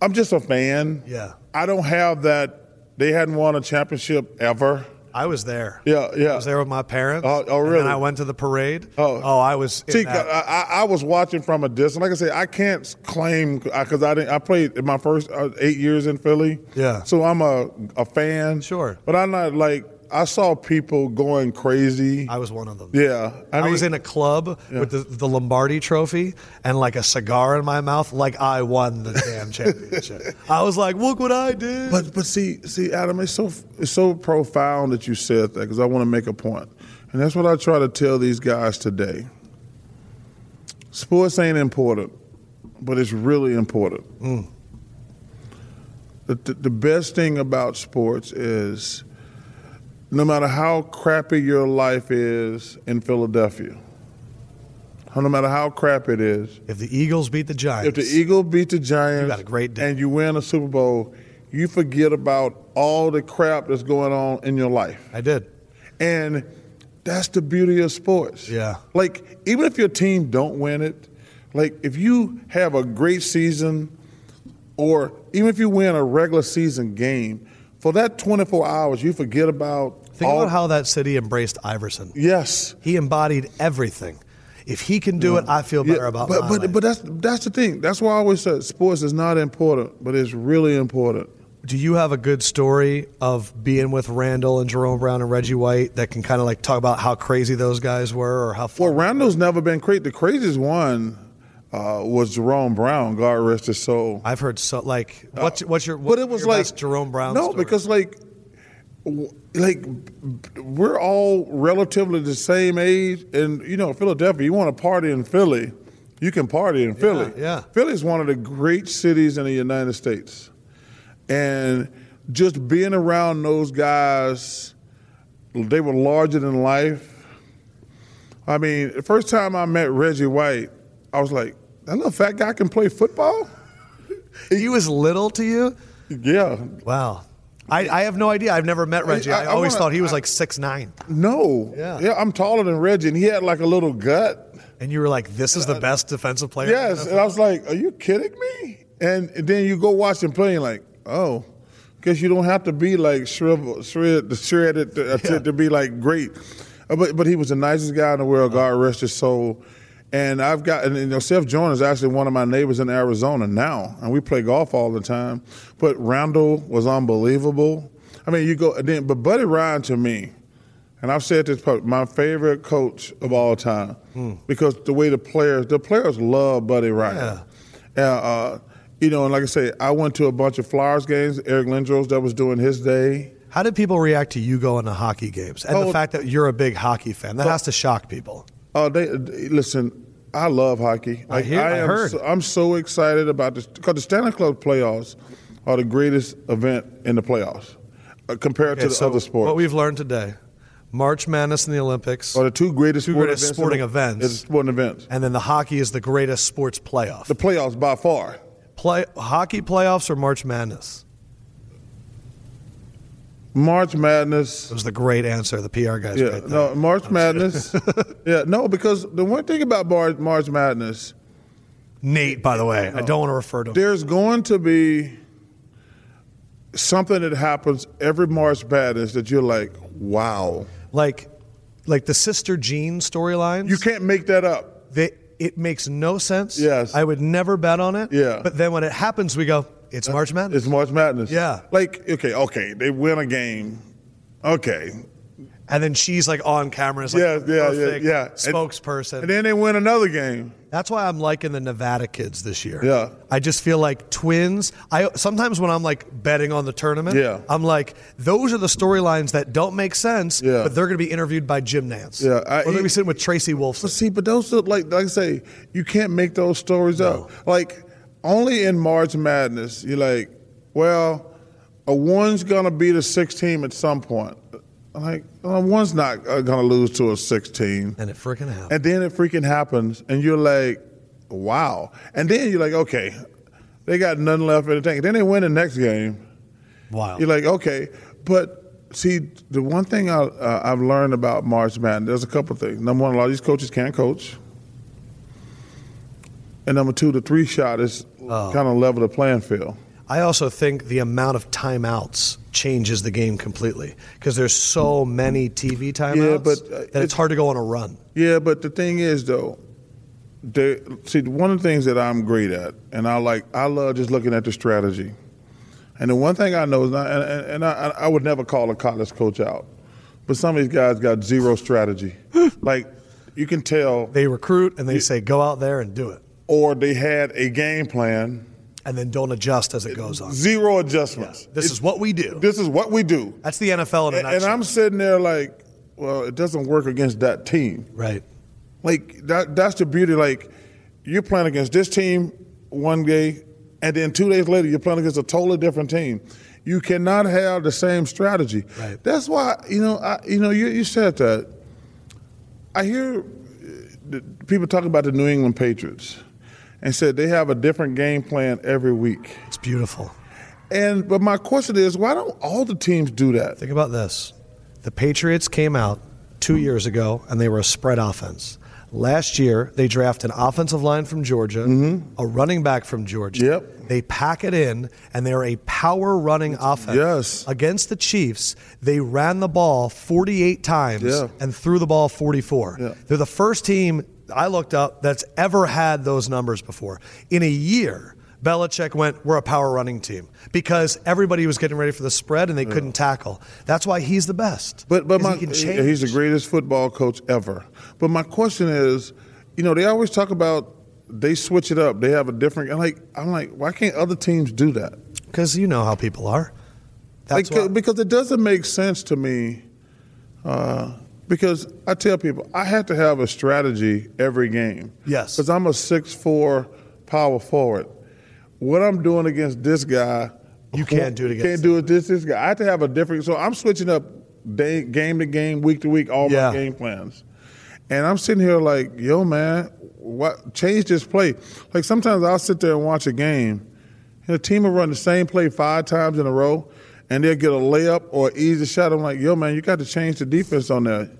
I'm just a fan. Yeah. I don't have that. They hadn't won a championship ever. I was there. Yeah, yeah. I was there with my parents. Oh, oh, And really? then I went to the parade. Oh. oh I was. See. I, I, was watching from a distance. Like I say, I can't claim because I didn't. I played in my first uh, eight years in Philly. Yeah. So I'm a a fan. Sure. But I'm not like I saw people going crazy. I was one of them. yeah. I, mean, was in a club with the, the Lombardi Trophy and like a cigar in my mouth, like I won the damn championship. I was like, "Look what I did!" But but see see Adam, it's so it's so profound that you said that because I want to make a point, and that's what I try to tell these guys today. Sports ain't important, but it's really important. Mm. The, the, the best thing about sports is no matter how crappy your life is in Philadelphia, no matter how crap it is, if the Eagles beat the Giants, if the Eagles beat the Giants You got a great day. and you win a Super Bowl, you forget about all the crap that's going on in your life. I did. And that's the beauty of sports. Yeah. Like even if your team don't win it, like if you have a great season, or even if you win a regular season game, for that 24 hours, you forget about. Think all, about how that city embraced Iverson. Yes. He embodied everything. If he can do it, I feel better Yeah, about but but life. but that's that's the thing. That's why I always said sports is not important, but it's really important. Do you have a good story of being with Randall and Jerome Brown and Reggie White that can kind of like talk about how crazy those guys were or how? Well, Randall's never been crazy. The craziest one uh, was Jerome Brown. God rest his soul. I've heard so like what's what's your Uh, but it was your like Jerome Brown No, story? because like, like we're all relatively the same age, and you know, Philadelphia. You want to party in Philly, you can party in Philly. yeah. Philly is one of the great cities in the United States, and just being around those guys, they were larger than life. I mean, the first time I met Reggie White, I was like, that little fat guy can play football. he was little to you. Yeah, Wow. I, I have no idea. I've never met Reggie. I, I- I always wanna- thought he was like six nine, No. Yeah. yeah, I'm taller than Reggie, and he had like a little gut. and you were like, "This is the best defensive player." Yes. And I was like, are you kidding me? And, then you go watch him play, and like, oh, because you don't have to be like shriveled, shred, shredded to, uh, to, to be like great. Uh, But but he was the nicest guy in the world. God rest his soul. And I've got, and you know, Seth Joyner is actually one of my neighbors in Arizona now, and we play golf all the time. But Randall was unbelievable. I mean, you go, then, but Buddy Ryan to me, and I've said this, public, my favorite coach of all time, because the way the players, the players love Buddy Ryan. Yeah. Uh, you know, and like I say, I went to a bunch of Flyers games. Eric Lindros that was doing his day. How did people react to you going to hockey games and the Oh, fact that you're a big hockey fan? That has to shock people. Oh, they listen. I love hockey. I hear- I am heard. So, I'm so excited about this because the Stanley Cup playoffs are the greatest event in the playoffs uh, compared to the so other sports. What we've learned today: March Madness and the Olympics, are the two greatest, two sport greatest events sporting events. is sporting events. and then the hockey is the greatest sports playoff. The playoffs by far. Play hockey playoffs or March Madness? March Madness. It was the great answer. The PR guys. Yeah, right no, March Madness. yeah, no, because the one thing about Mar- March Madness, Nate, by the way, I don't want to refer to him. there's going to be something that happens every March Madness that you're like, wow. Like, like the Sister Jean storylines. You can't make that up. They, it makes no sense. Yes. I would never bet on it. Yeah. But then when it happens, we go, it's March Madness. It's March Madness. Yeah. Like, okay, okay, they win a game. Okay. and then she's like on camera as like Yeah, yeah, yeah, yeah. Spokesperson. And then they win another game. That's why I'm liking the Nevada kids this year. Yeah. I just feel like twins. I sometimes when I'm like betting on the tournament, Yeah. I'm like, those are the storylines that don't make sense, Yeah. but they're going to be interviewed by Jim Nantz. Yeah, I- or they're going to be sitting with Tracy Wolfson. But see, but those are like like I say, you can't make those stories up. Like only in March Madness, you're like, well, a one's gonna beat a six team at some point. Like uh, one's not gonna lose to a six team, And it freaking happens. and then it freaking happens, and you're like, wow. And then you're like, okay, they got nothing left in the tank. Then they win the next game. wow. You're like, okay, but see, the one thing I, uh, I've learned about March Madness, there's a couple things. Number one, a lot of these coaches can't coach, and number two, the three shot is Oh. kind of level the playing field. I also think the amount of timeouts changes the game completely because there's so many TV timeouts but, uh, that it's, it's- hard to go on a run. Yeah, but the thing is, though, see, one of the things that I'm great at, and I like, I love just looking at the strategy. And the one thing I know is, not, and, and and I, I would never call a college coach out, but some of these guys got zero strategy. like, you can tell, They recruit and they say, go out there and do it. Or they had a game plan, And then don't adjust as it goes on. zero adjustments. This is what we do. This is what we do. That's the NFL in a And, and. I'm sitting there like, well, it doesn't work against that team. right. Like that that's the beauty. Like you're playing against this team one day, and then two days later you're playing against a totally different team. You cannot have the same strategy. Right. That's why you know I, you know you, you said that. I hear uh, people talk about the New England Patriots, and said they have a different game plan every week. It's beautiful. And but my question is, why don't all the teams do that? Think about this. The Patriots came out two years ago and they were a spread offense. Last year, they draft an offensive line from Georgia, a running back from Georgia. Mm-hmm. Yep. They pack it in, and they're a power running offense. Yes. Against the Chiefs, they ran the ball 48 times Yeah. and threw the ball 44. Yeah. They're the first team I looked up that's ever had those numbers before. In a year, Belichick went, We're a power running team because everybody was getting ready for the spread and they couldn't tackle. That's why he's the best. But but my, he can change. he's the greatest football coach ever. But my question is, you know, they always talk about they switch it up. They have a different. I'm like, I'm like, why can't other teams do that? Because you know how people are. That's Like, why. because it doesn't make sense to me. Uh, because I tell people I have to have a strategy every game. Yes. Because I'm a six four power forward. What I'm doing against this guy, You uh, can't do it against Can't do it this this guy. I have to have a different. So I'm switching up day, game to game, week to week, all Yeah. my game plans. And I'm sitting here like, yo, man, what? Change this play. Like sometimes I'll sit there and watch a game, and a team will run the same play five times in a row, and they'll get a layup or easy shot. I'm like, yo, man, you got to change the defense on that.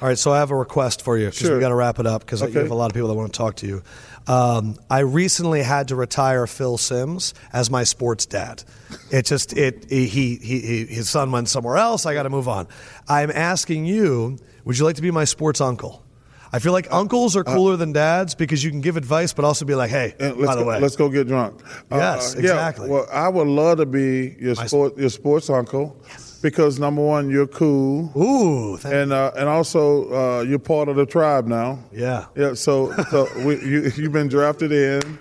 All right, so I have a request for you because Sure. we got to wrap it up because you have a lot of people that want to talk to you. Um, I recently had to retire Phil Simms as my sports dad. It just it he, he, he his son went somewhere else. I got to move on. I'm asking you, would you like to be my sports uncle? I feel like uncles are cooler than dads because you can give advice, but also be like, "Hey, by let's the go, way, let's go get drunk. Uh, Yes, yeah, exactly. Well, I would love to be your sport, your sports uncle, because number one, you're cool. ooh, thank and uh, and also uh, you're part of the tribe now. Yeah. Yeah. So so we, you you've been drafted in.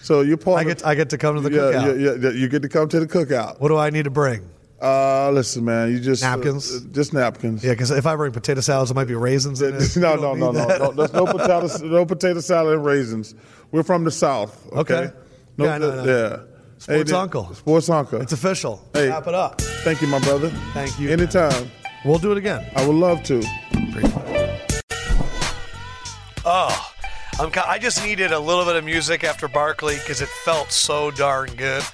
So you're part. I of, get I get to come to the yeah, cookout. yeah, yeah, yeah, You get to come to the cookout. What do I need to bring? Uh, listen, man. You just Napkins? uh, just napkins. Yeah, because if I bring potato salads, it might be raisins in it. no, no, no, no, no. There's no potato, no potato salad and raisins. We're from the south. Okay. Okay. No, Yeah, I know, I know. yeah. Sports then- uncle. Sports uncle. It's official. Hey. Wrap it up. Thank you, my brother. Thank you. Anytime. We'll do it again. I would love to. Oh, I'm, I just needed a little bit of music after Barkley because it felt so darn good.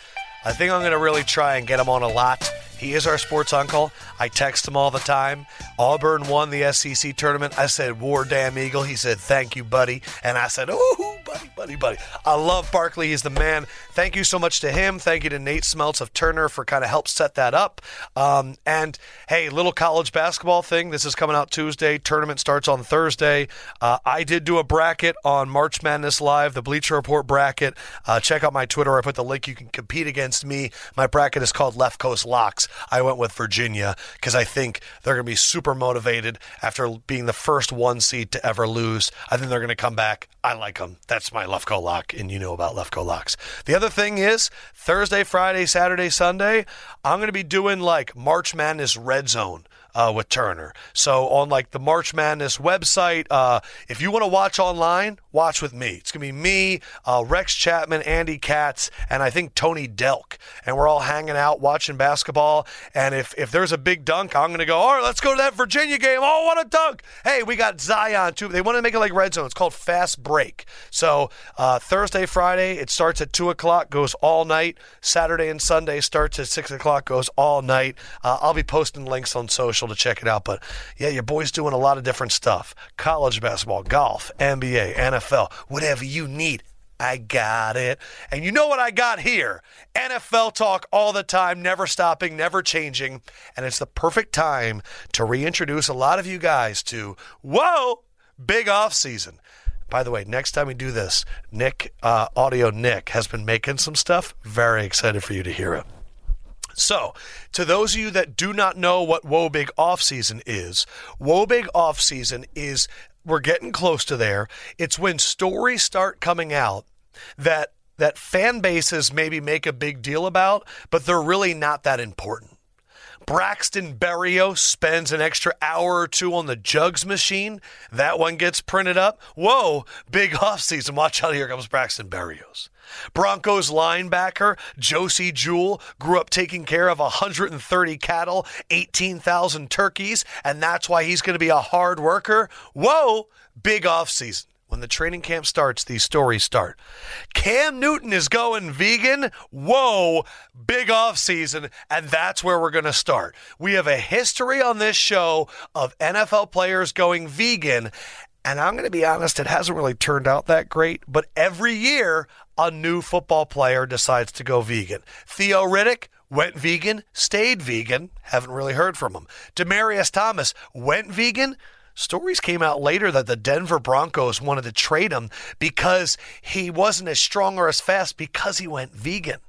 I think I'm going to really try and get him on a lot. He is our sports uncle. I text him all the time. Auburn won the SEC tournament. I said, War damn Eagle. He said, Thank you, buddy. And I said, Ooh, buddy, buddy, buddy. I love Barkley. He's the man. Thank you so much to him. Thank you to Nate Smelts of Turner for kind of help set that up. Um, and hey, little college basketball thing. This is coming out Tuesday. Tournament starts on Thursday. Uh, I did do a bracket on March Madness Live, the Bleacher Report bracket. Uh, check out my Twitter. I put the link. You can compete against me. My bracket is called Left Coast Locks. I went with Virginia because I think they're going to be super motivated after being the first one seed to ever lose. I think they're going to come back. I like them. That's my Lefkoe lock, and you know about Lefkoe locks. The other thing is Thursday, Friday, Saturday, Sunday, I'm going to be doing like March Madness Red Zone. Uh, with Turner. So on like the March Madness website, uh, if you want to watch online, watch with me. It's gonna be me, uh, Rex Chapman, Andy Katz, and I think Tony Delk, and we're all hanging out watching basketball. And if if there's a big dunk, I'm gonna go. All right, let's go to that Virginia game. Oh, what a dunk! Hey, we got Zion too. They want to make it like red zone. It's called fast break. So uh, Thursday, Friday, it starts at two o'clock, goes all night. Saturday and Sunday starts at six o'clock, goes all night. Uh, I'll be posting links on social to check it out. But yeah, your boy's doing a lot of different stuff: college basketball, golf, NBA, NFL, whatever you need. I got it. And you know what I got here? NFL talk all the time, never stopping, never changing. And it's the perfect time to reintroduce a lot of you guys to, whoa, big off season. By the way, next time we do this, Nick, uh, Audio Nick, has been making some stuff. Very excited for you to hear it. So, to those of you that do not know what Woe Big Off Season is, Woe Big Off Season is we're getting close to there. It's when stories start coming out that that fan bases maybe make a big deal about, but they're really not that important. Braxton Berrios spends an extra hour or two on the jugs machine. That one gets printed up. Whoa, big offseason. Watch out, here comes Braxton Berrios. Broncos linebacker Josey Jewell grew up taking care of 130 cattle, 18,000 turkeys, and that's why he's going to be a hard worker. Whoa, big offseason. When the training camp starts, these stories start. Cam Newton is going vegan. Whoa, big off season, and that's where we're going to start. We have a history on this show of NFL players going vegan, And I'm going to be honest, it hasn't really turned out that great. But every year, a new football player decides to go vegan. Theo Riddick went vegan, stayed vegan. Haven't really heard from him. Demaryius Thomas went vegan. Stories came out later that the Denver Broncos wanted to trade him because he wasn't as strong or as fast because he went vegan.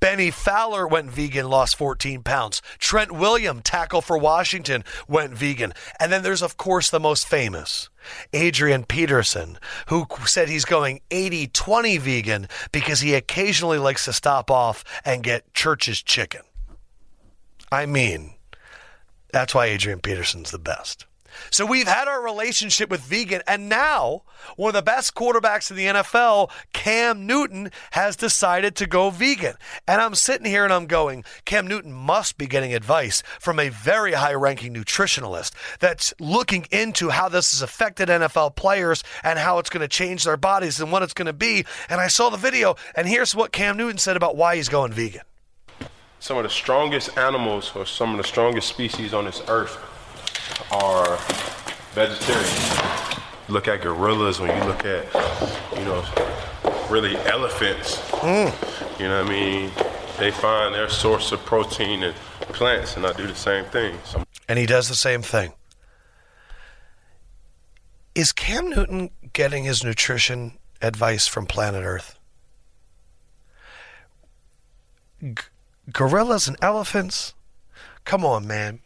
Bennie Fowler went vegan, lost 14 pounds. Trent William, tackle for Washington, went vegan. And then there's, of course, the most famous, Adrian Peterson, who said he's going 80 20 vegan because he occasionally likes to stop off and get Church's chicken. I mean, that's why Adrian Peterson's the best. So we've had our relationship with vegan, and now one of the best quarterbacks in the NFL, Cam Newton, has decided to go vegan. And I'm sitting here and I'm going, Cam Newton must be getting advice from a very high ranking nutritionalist that's looking into how this has affected NFL players and how it's going to change their bodies and what it's going to be. And I saw the video, and here's what Cam Newton said about why he's going vegan. Some of the strongest animals or some of the strongest species on this earth are vegetarian. Look at gorillas when you look at, you know, really elephants. Mm. You know what I mean? They find their source of protein in plants, and I do the same thing. So. And he does the same thing. Is Cam Newton getting his nutrition advice from planet Earth? G- gorillas and elephants? Come on, man.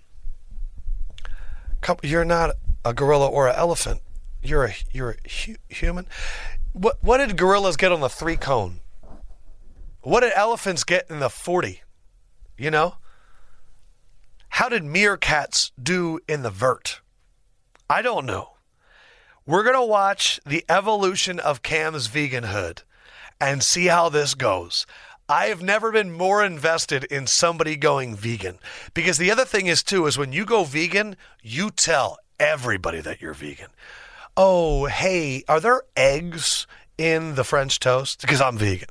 You're not a gorilla or an elephant. You're a you're a hu- human. What what did gorillas get on the three cone? What did elephants get in the forty? You know. How did meerkats do in the vert? I don't know. We're gonna watch the evolution of Cam's veganhood and see how this goes. I have never been more invested in somebody going vegan. Because the other thing is, too, is when you go vegan, you tell everybody that you're vegan. Oh, hey, are there eggs in the French toast? Because I'm vegan.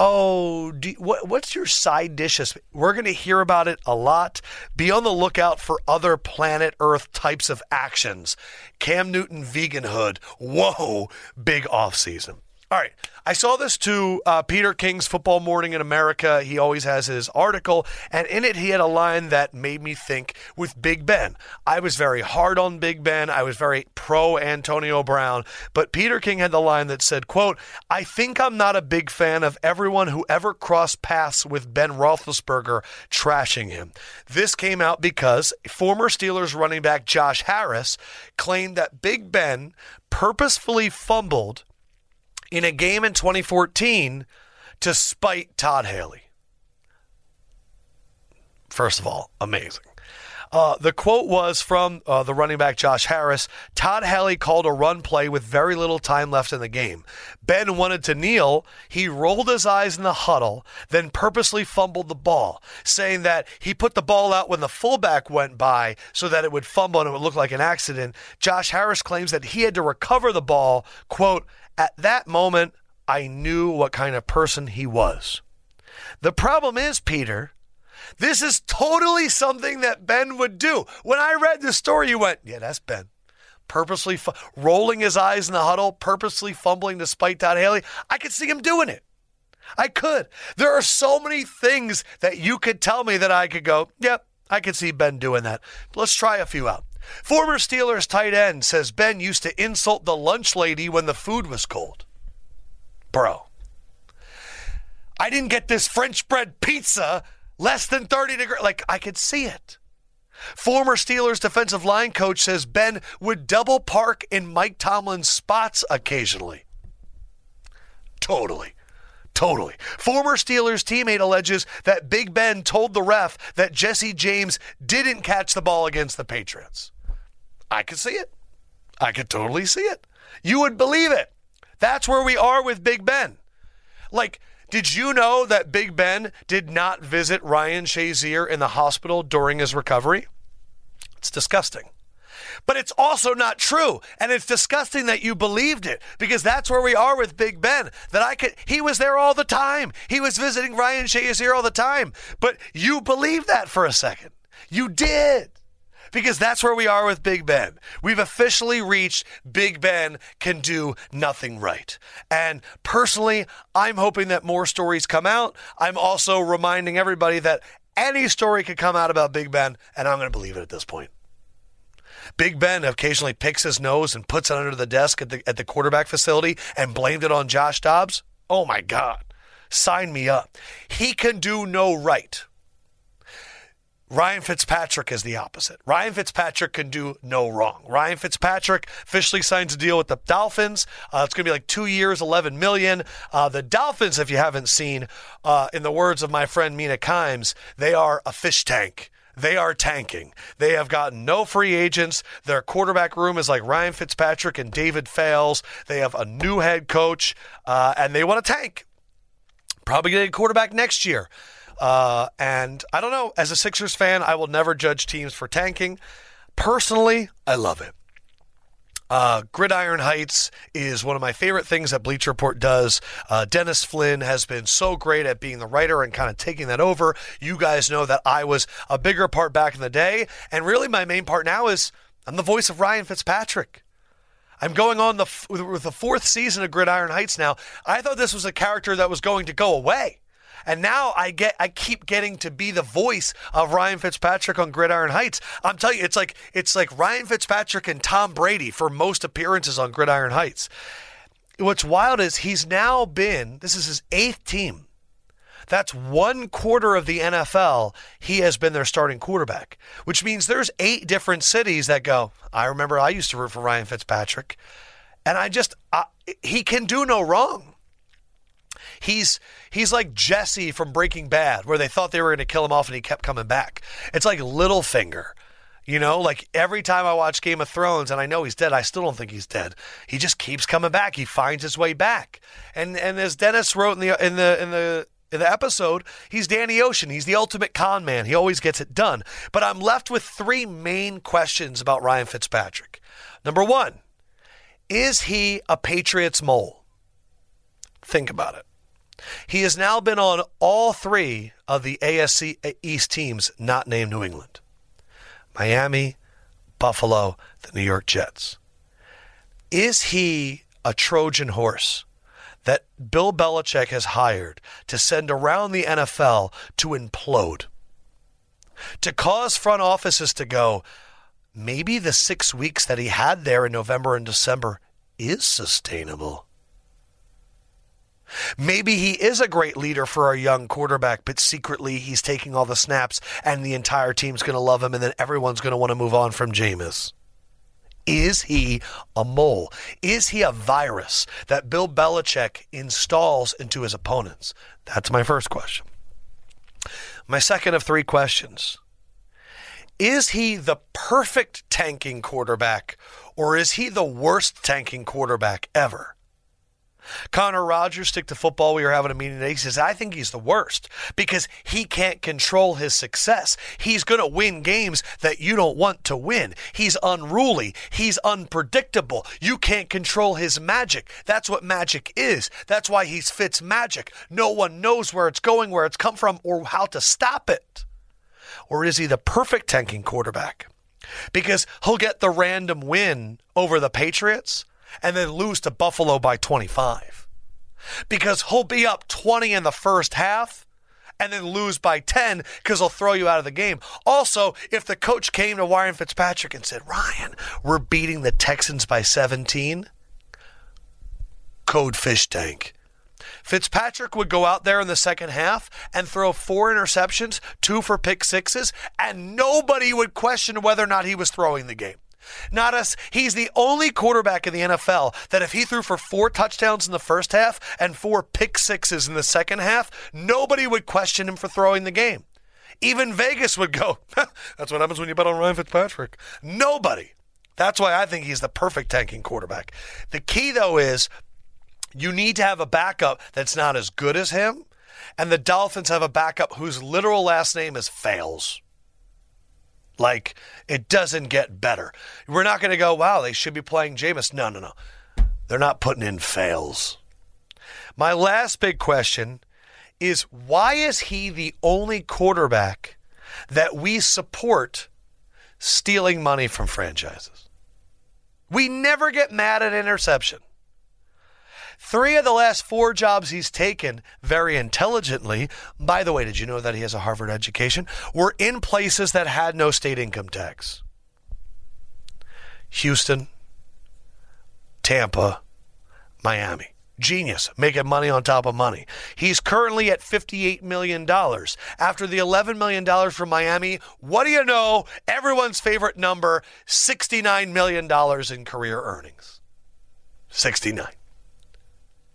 Oh, do, what, what's your side dishes? We're going to hear about it a lot. Be on the lookout for other planet Earth types of actions. Cam Newton veganhood. Whoa, big off season. All right. I saw this to Uh, Peter King's Football Morning in America. He always has his article, and in it he had a line that made me think with Big Ben. I was very hard on Big Ben. I was very pro Antonio Brown, but Peter King had the line that said, "quote I think I'm not a big fan of everyone who ever crossed paths with Ben Roethlisberger trashing him." This came out because former Steelers running back Josh Harris claimed that Big Ben purposefully fumbled in a game in 2014 to spite Todd Haley. First of all, amazing. Uh, the quote was from uh, the running back Josh Harris. Todd Haley called a run play with very little time left in the game. Ben wanted to kneel. He rolled his eyes in the huddle, then purposely fumbled the ball, saying that he put the ball out when the fullback went by so that it would fumble and it would look like an accident. Josh Harris claims that he had to recover the ball, quote, at that moment, I knew what kind of person he was. The problem is, Peter, this is totally something that Ben would do. When I read the story, you went, yeah, that's Ben. Purposely rolling his eyes in the huddle, purposely fumbling to spite Todd Haley. I could see him doing it. I could. There are so many things that you could tell me that I could go, yep, yeah, I could see Ben doing that. Let's try a few out. Former Steelers tight end says Ben used to insult the lunch lady when the food was cold. Bro, I didn't get this French bread pizza less than 30 degrees. Like, I could see it. Former Steelers defensive line coach says Ben would double park in Mike Tomlin's spots occasionally. Totally. Totally. Former Steelers teammate alleges that Big Ben told the ref that Jesse James didn't catch the ball against the Patriots. I could see it. I could totally see it. You would believe it. That's where we are with Big Ben. Like, did you know that Big Ben did not visit Ryan Shazier in the hospital during his recovery? It's disgusting. But it's also not true. And it's disgusting that you believed it because that's where we are with Big Ben. That I could, he was there all the time. He was visiting Ryan Shazier all the time. But you believed that for a second. You did. Because that's where we are with Big Ben. We've officially reached Big Ben can do nothing right. And personally, I'm hoping that more stories come out. I'm also reminding everybody that any story could come out about Big Ben, and I'm going to believe it at this point. Big Ben occasionally picks his nose and puts it under the desk at the, at the quarterback facility and blamed it on Josh Dobbs. Oh my God. Sign me up. He can do no right. Ryan Fitzpatrick is the opposite. Ryan Fitzpatrick can do no wrong. Ryan Fitzpatrick officially signs a deal with the Dolphins. Uh, it's going to be like two years, 11 million. Uh, the Dolphins, if you haven't seen, uh, in the words of my friend Mina Kimes, they are a fish tank. They are tanking. They have gotten no free agents. Their quarterback room is like Ryan Fitzpatrick and David Fales. They have a new head coach, uh, and they want to tank. Probably get a quarterback next year. Uh, and I don't know, as a Sixers fan, I will never judge teams for tanking. Personally, I love it. Uh, Gridiron Heights is one of my favorite things that Bleacher Report does. Uh, Dennis Flynn has been so great at being the writer and kind of taking that over. You guys know that I was a bigger part back in the day, and really my main part now is I'm the voice of Ryan Fitzpatrick. I'm going on the with the fourth season of Gridiron Heights now. I thought this was a character that was going to go away. And now I get I keep getting to be the voice of Ryan Fitzpatrick on Gridiron Heights. I'm telling you, it's like it's like Ryan Fitzpatrick and Tom Brady for most appearances on Gridiron Heights. What's wild is he's now been this is his eighth team. That's one quarter of the NFL. He has been their starting quarterback, which means there's eight different cities that go. I remember I used to root for Ryan Fitzpatrick, and I just I, he can do no wrong. He's he's like Jesse from Breaking Bad, where they thought they were going to kill him off and he kept coming back. It's like Littlefinger. You know, like every time I watch Game of Thrones and I know he's dead, I still don't think he's dead. He just keeps coming back. He finds his way back. And and as Dennis wrote in the in the in the in the episode, he's Danny Ocean. He's the ultimate con man. He always gets it done. But I'm left with three main questions about Ryan Fitzpatrick. Number one, is he a Patriots mole? Think about it. He has now been on all three of the AFC East teams not named New England Miami, Buffalo, the New York Jets. Is he a Trojan horse that Bill Belichick has hired to send around the NFL to implode? To cause front offices to go, maybe the six weeks that he had there in November and December is sustainable. Maybe he is a great leader for our young quarterback, but secretly he's taking all the snaps and the entire team's going to love him and then everyone's going to want to move on from Jameis. Is he a mole? Is he a virus that Bill Belichick installs into his opponents? That's my first question. My second of three questions Is he the perfect tanking quarterback, or is he the worst tanking quarterback ever? Connor Rogers, stick to football. We were having a meeting today. He says, I think he's the worst because he can't control his success. He's going to win games that you don't want to win. He's unruly. He's unpredictable. You can't control his magic. That's what magic is. That's why he's Fitz magic. No one knows where it's going, where it's come from, or how to stop it. Or is he the perfect tanking quarterback? Because he'll get the random win over the Patriots and then lose to Buffalo by 25. Because he'll be up 20 in the first half and then lose by 10 because he'll throw you out of the game. Also, if the coach came to Ryan Fitzpatrick and said, Ryan, we're beating the Texans by 17, code fish tank. Fitzpatrick would go out there in the second half and throw four interceptions, two for pick sixes, and nobody would question whether or not he was throwing the game. Not us. He's the only quarterback in the NFL that if he threw for four touchdowns in the first half and four pick sixes in the second half, nobody would question him for throwing the game. Even Vegas would go, that's what happens when you bet on Ryan Fitzpatrick. Nobody. That's why I think he's the perfect tanking quarterback. The key, though, is you need to have a backup that's not as good as him. And the Dolphins have a backup whose literal last name is Fales. Like, it doesn't get better. We're not going to go, wow, they should be playing Jameis. No, no, no. They're not putting in Fales. My last big question is why is he the only quarterback that we support stealing money from franchises. We never get mad at interception. Three of the last four jobs he's taken very intelligently, by the way, did you know that he has a Harvard education? Were in places that had no state income tax Houston, Tampa, Miami. Genius, making money on top of money. He's currently at $58 million. After the $11 million from Miami, what do you know? Everyone's favorite number $69 million in career earnings. 69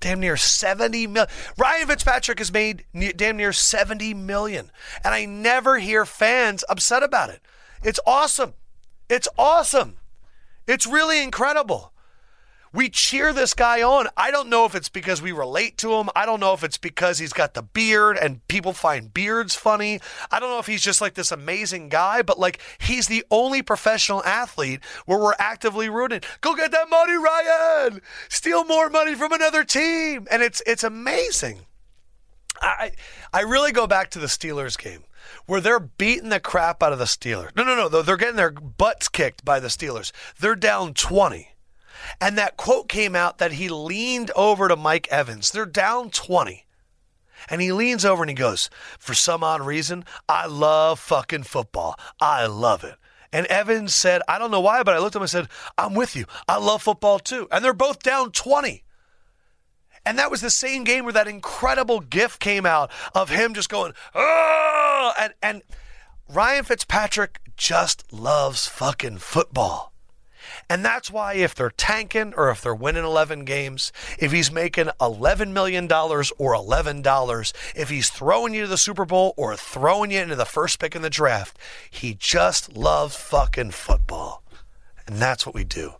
damn near 70 million. Ryan Fitzpatrick has made damn near 70 million. And I never hear fans upset about it. It's awesome. It's awesome. It's really incredible. We cheer this guy on. I don't know if it's because we relate to him. I don't know if it's because he's got the beard and people find beards funny. I don't know if he's just like this amazing guy, but like he's the only professional athlete where we're actively rooting. Go get that money, Ryan. Steal more money from another team. And it's it's amazing. I I really go back to the Steelers game where they're beating the crap out of the Steelers. No, no, no. They're getting their butts kicked by the Steelers. They're down 20. And that quote came out that he leaned over to Mike Evans. They're down 20. And he leans over and he goes, For some odd reason, I love fucking football. I love it. And Evans said, I don't know why, but I looked at him and said, I'm with you. I love football too. And they're both down 20. And that was the same game where that incredible gif came out of him just going, oh, and, and Ryan Fitzpatrick just loves fucking football. And that's why if they're tanking or if they're winning 11 games, if he's making $11 million or $11, if he's throwing you to the Super Bowl or throwing you into the first pick in the draft, he just loves fucking football. And that's what we do.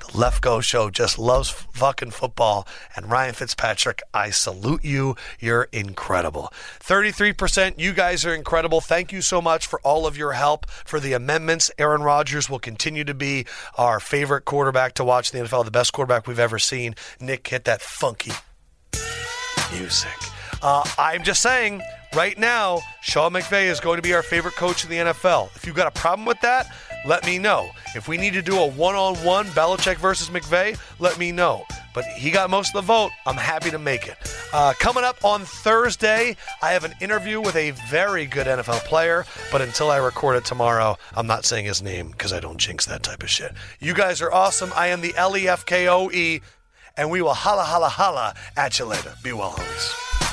The Lefkoe Show just loves fucking football. And Ryan Fitzpatrick, I salute you. You're incredible. 33%, you guys are incredible. Thank you so much for all of your help for the amendments. Aaron Rodgers will continue to be our favorite quarterback to watch in the NFL, the best quarterback we've ever seen. Nick hit that funky music. Uh, I'm just saying, right now, Sean McVay is going to be our favorite coach in the NFL. If you've got a problem with that, let me know. If we need to do a one on one Belichick versus McVay, let me know. But he got most of the vote. I'm happy to make it. Uh, coming up on Thursday, I have an interview with a very good NFL player. But until I record it tomorrow, I'm not saying his name because I don't jinx that type of shit. You guys are awesome. I am the L E F K O E, and we will holla, holla, holla at you later. Be well, homies.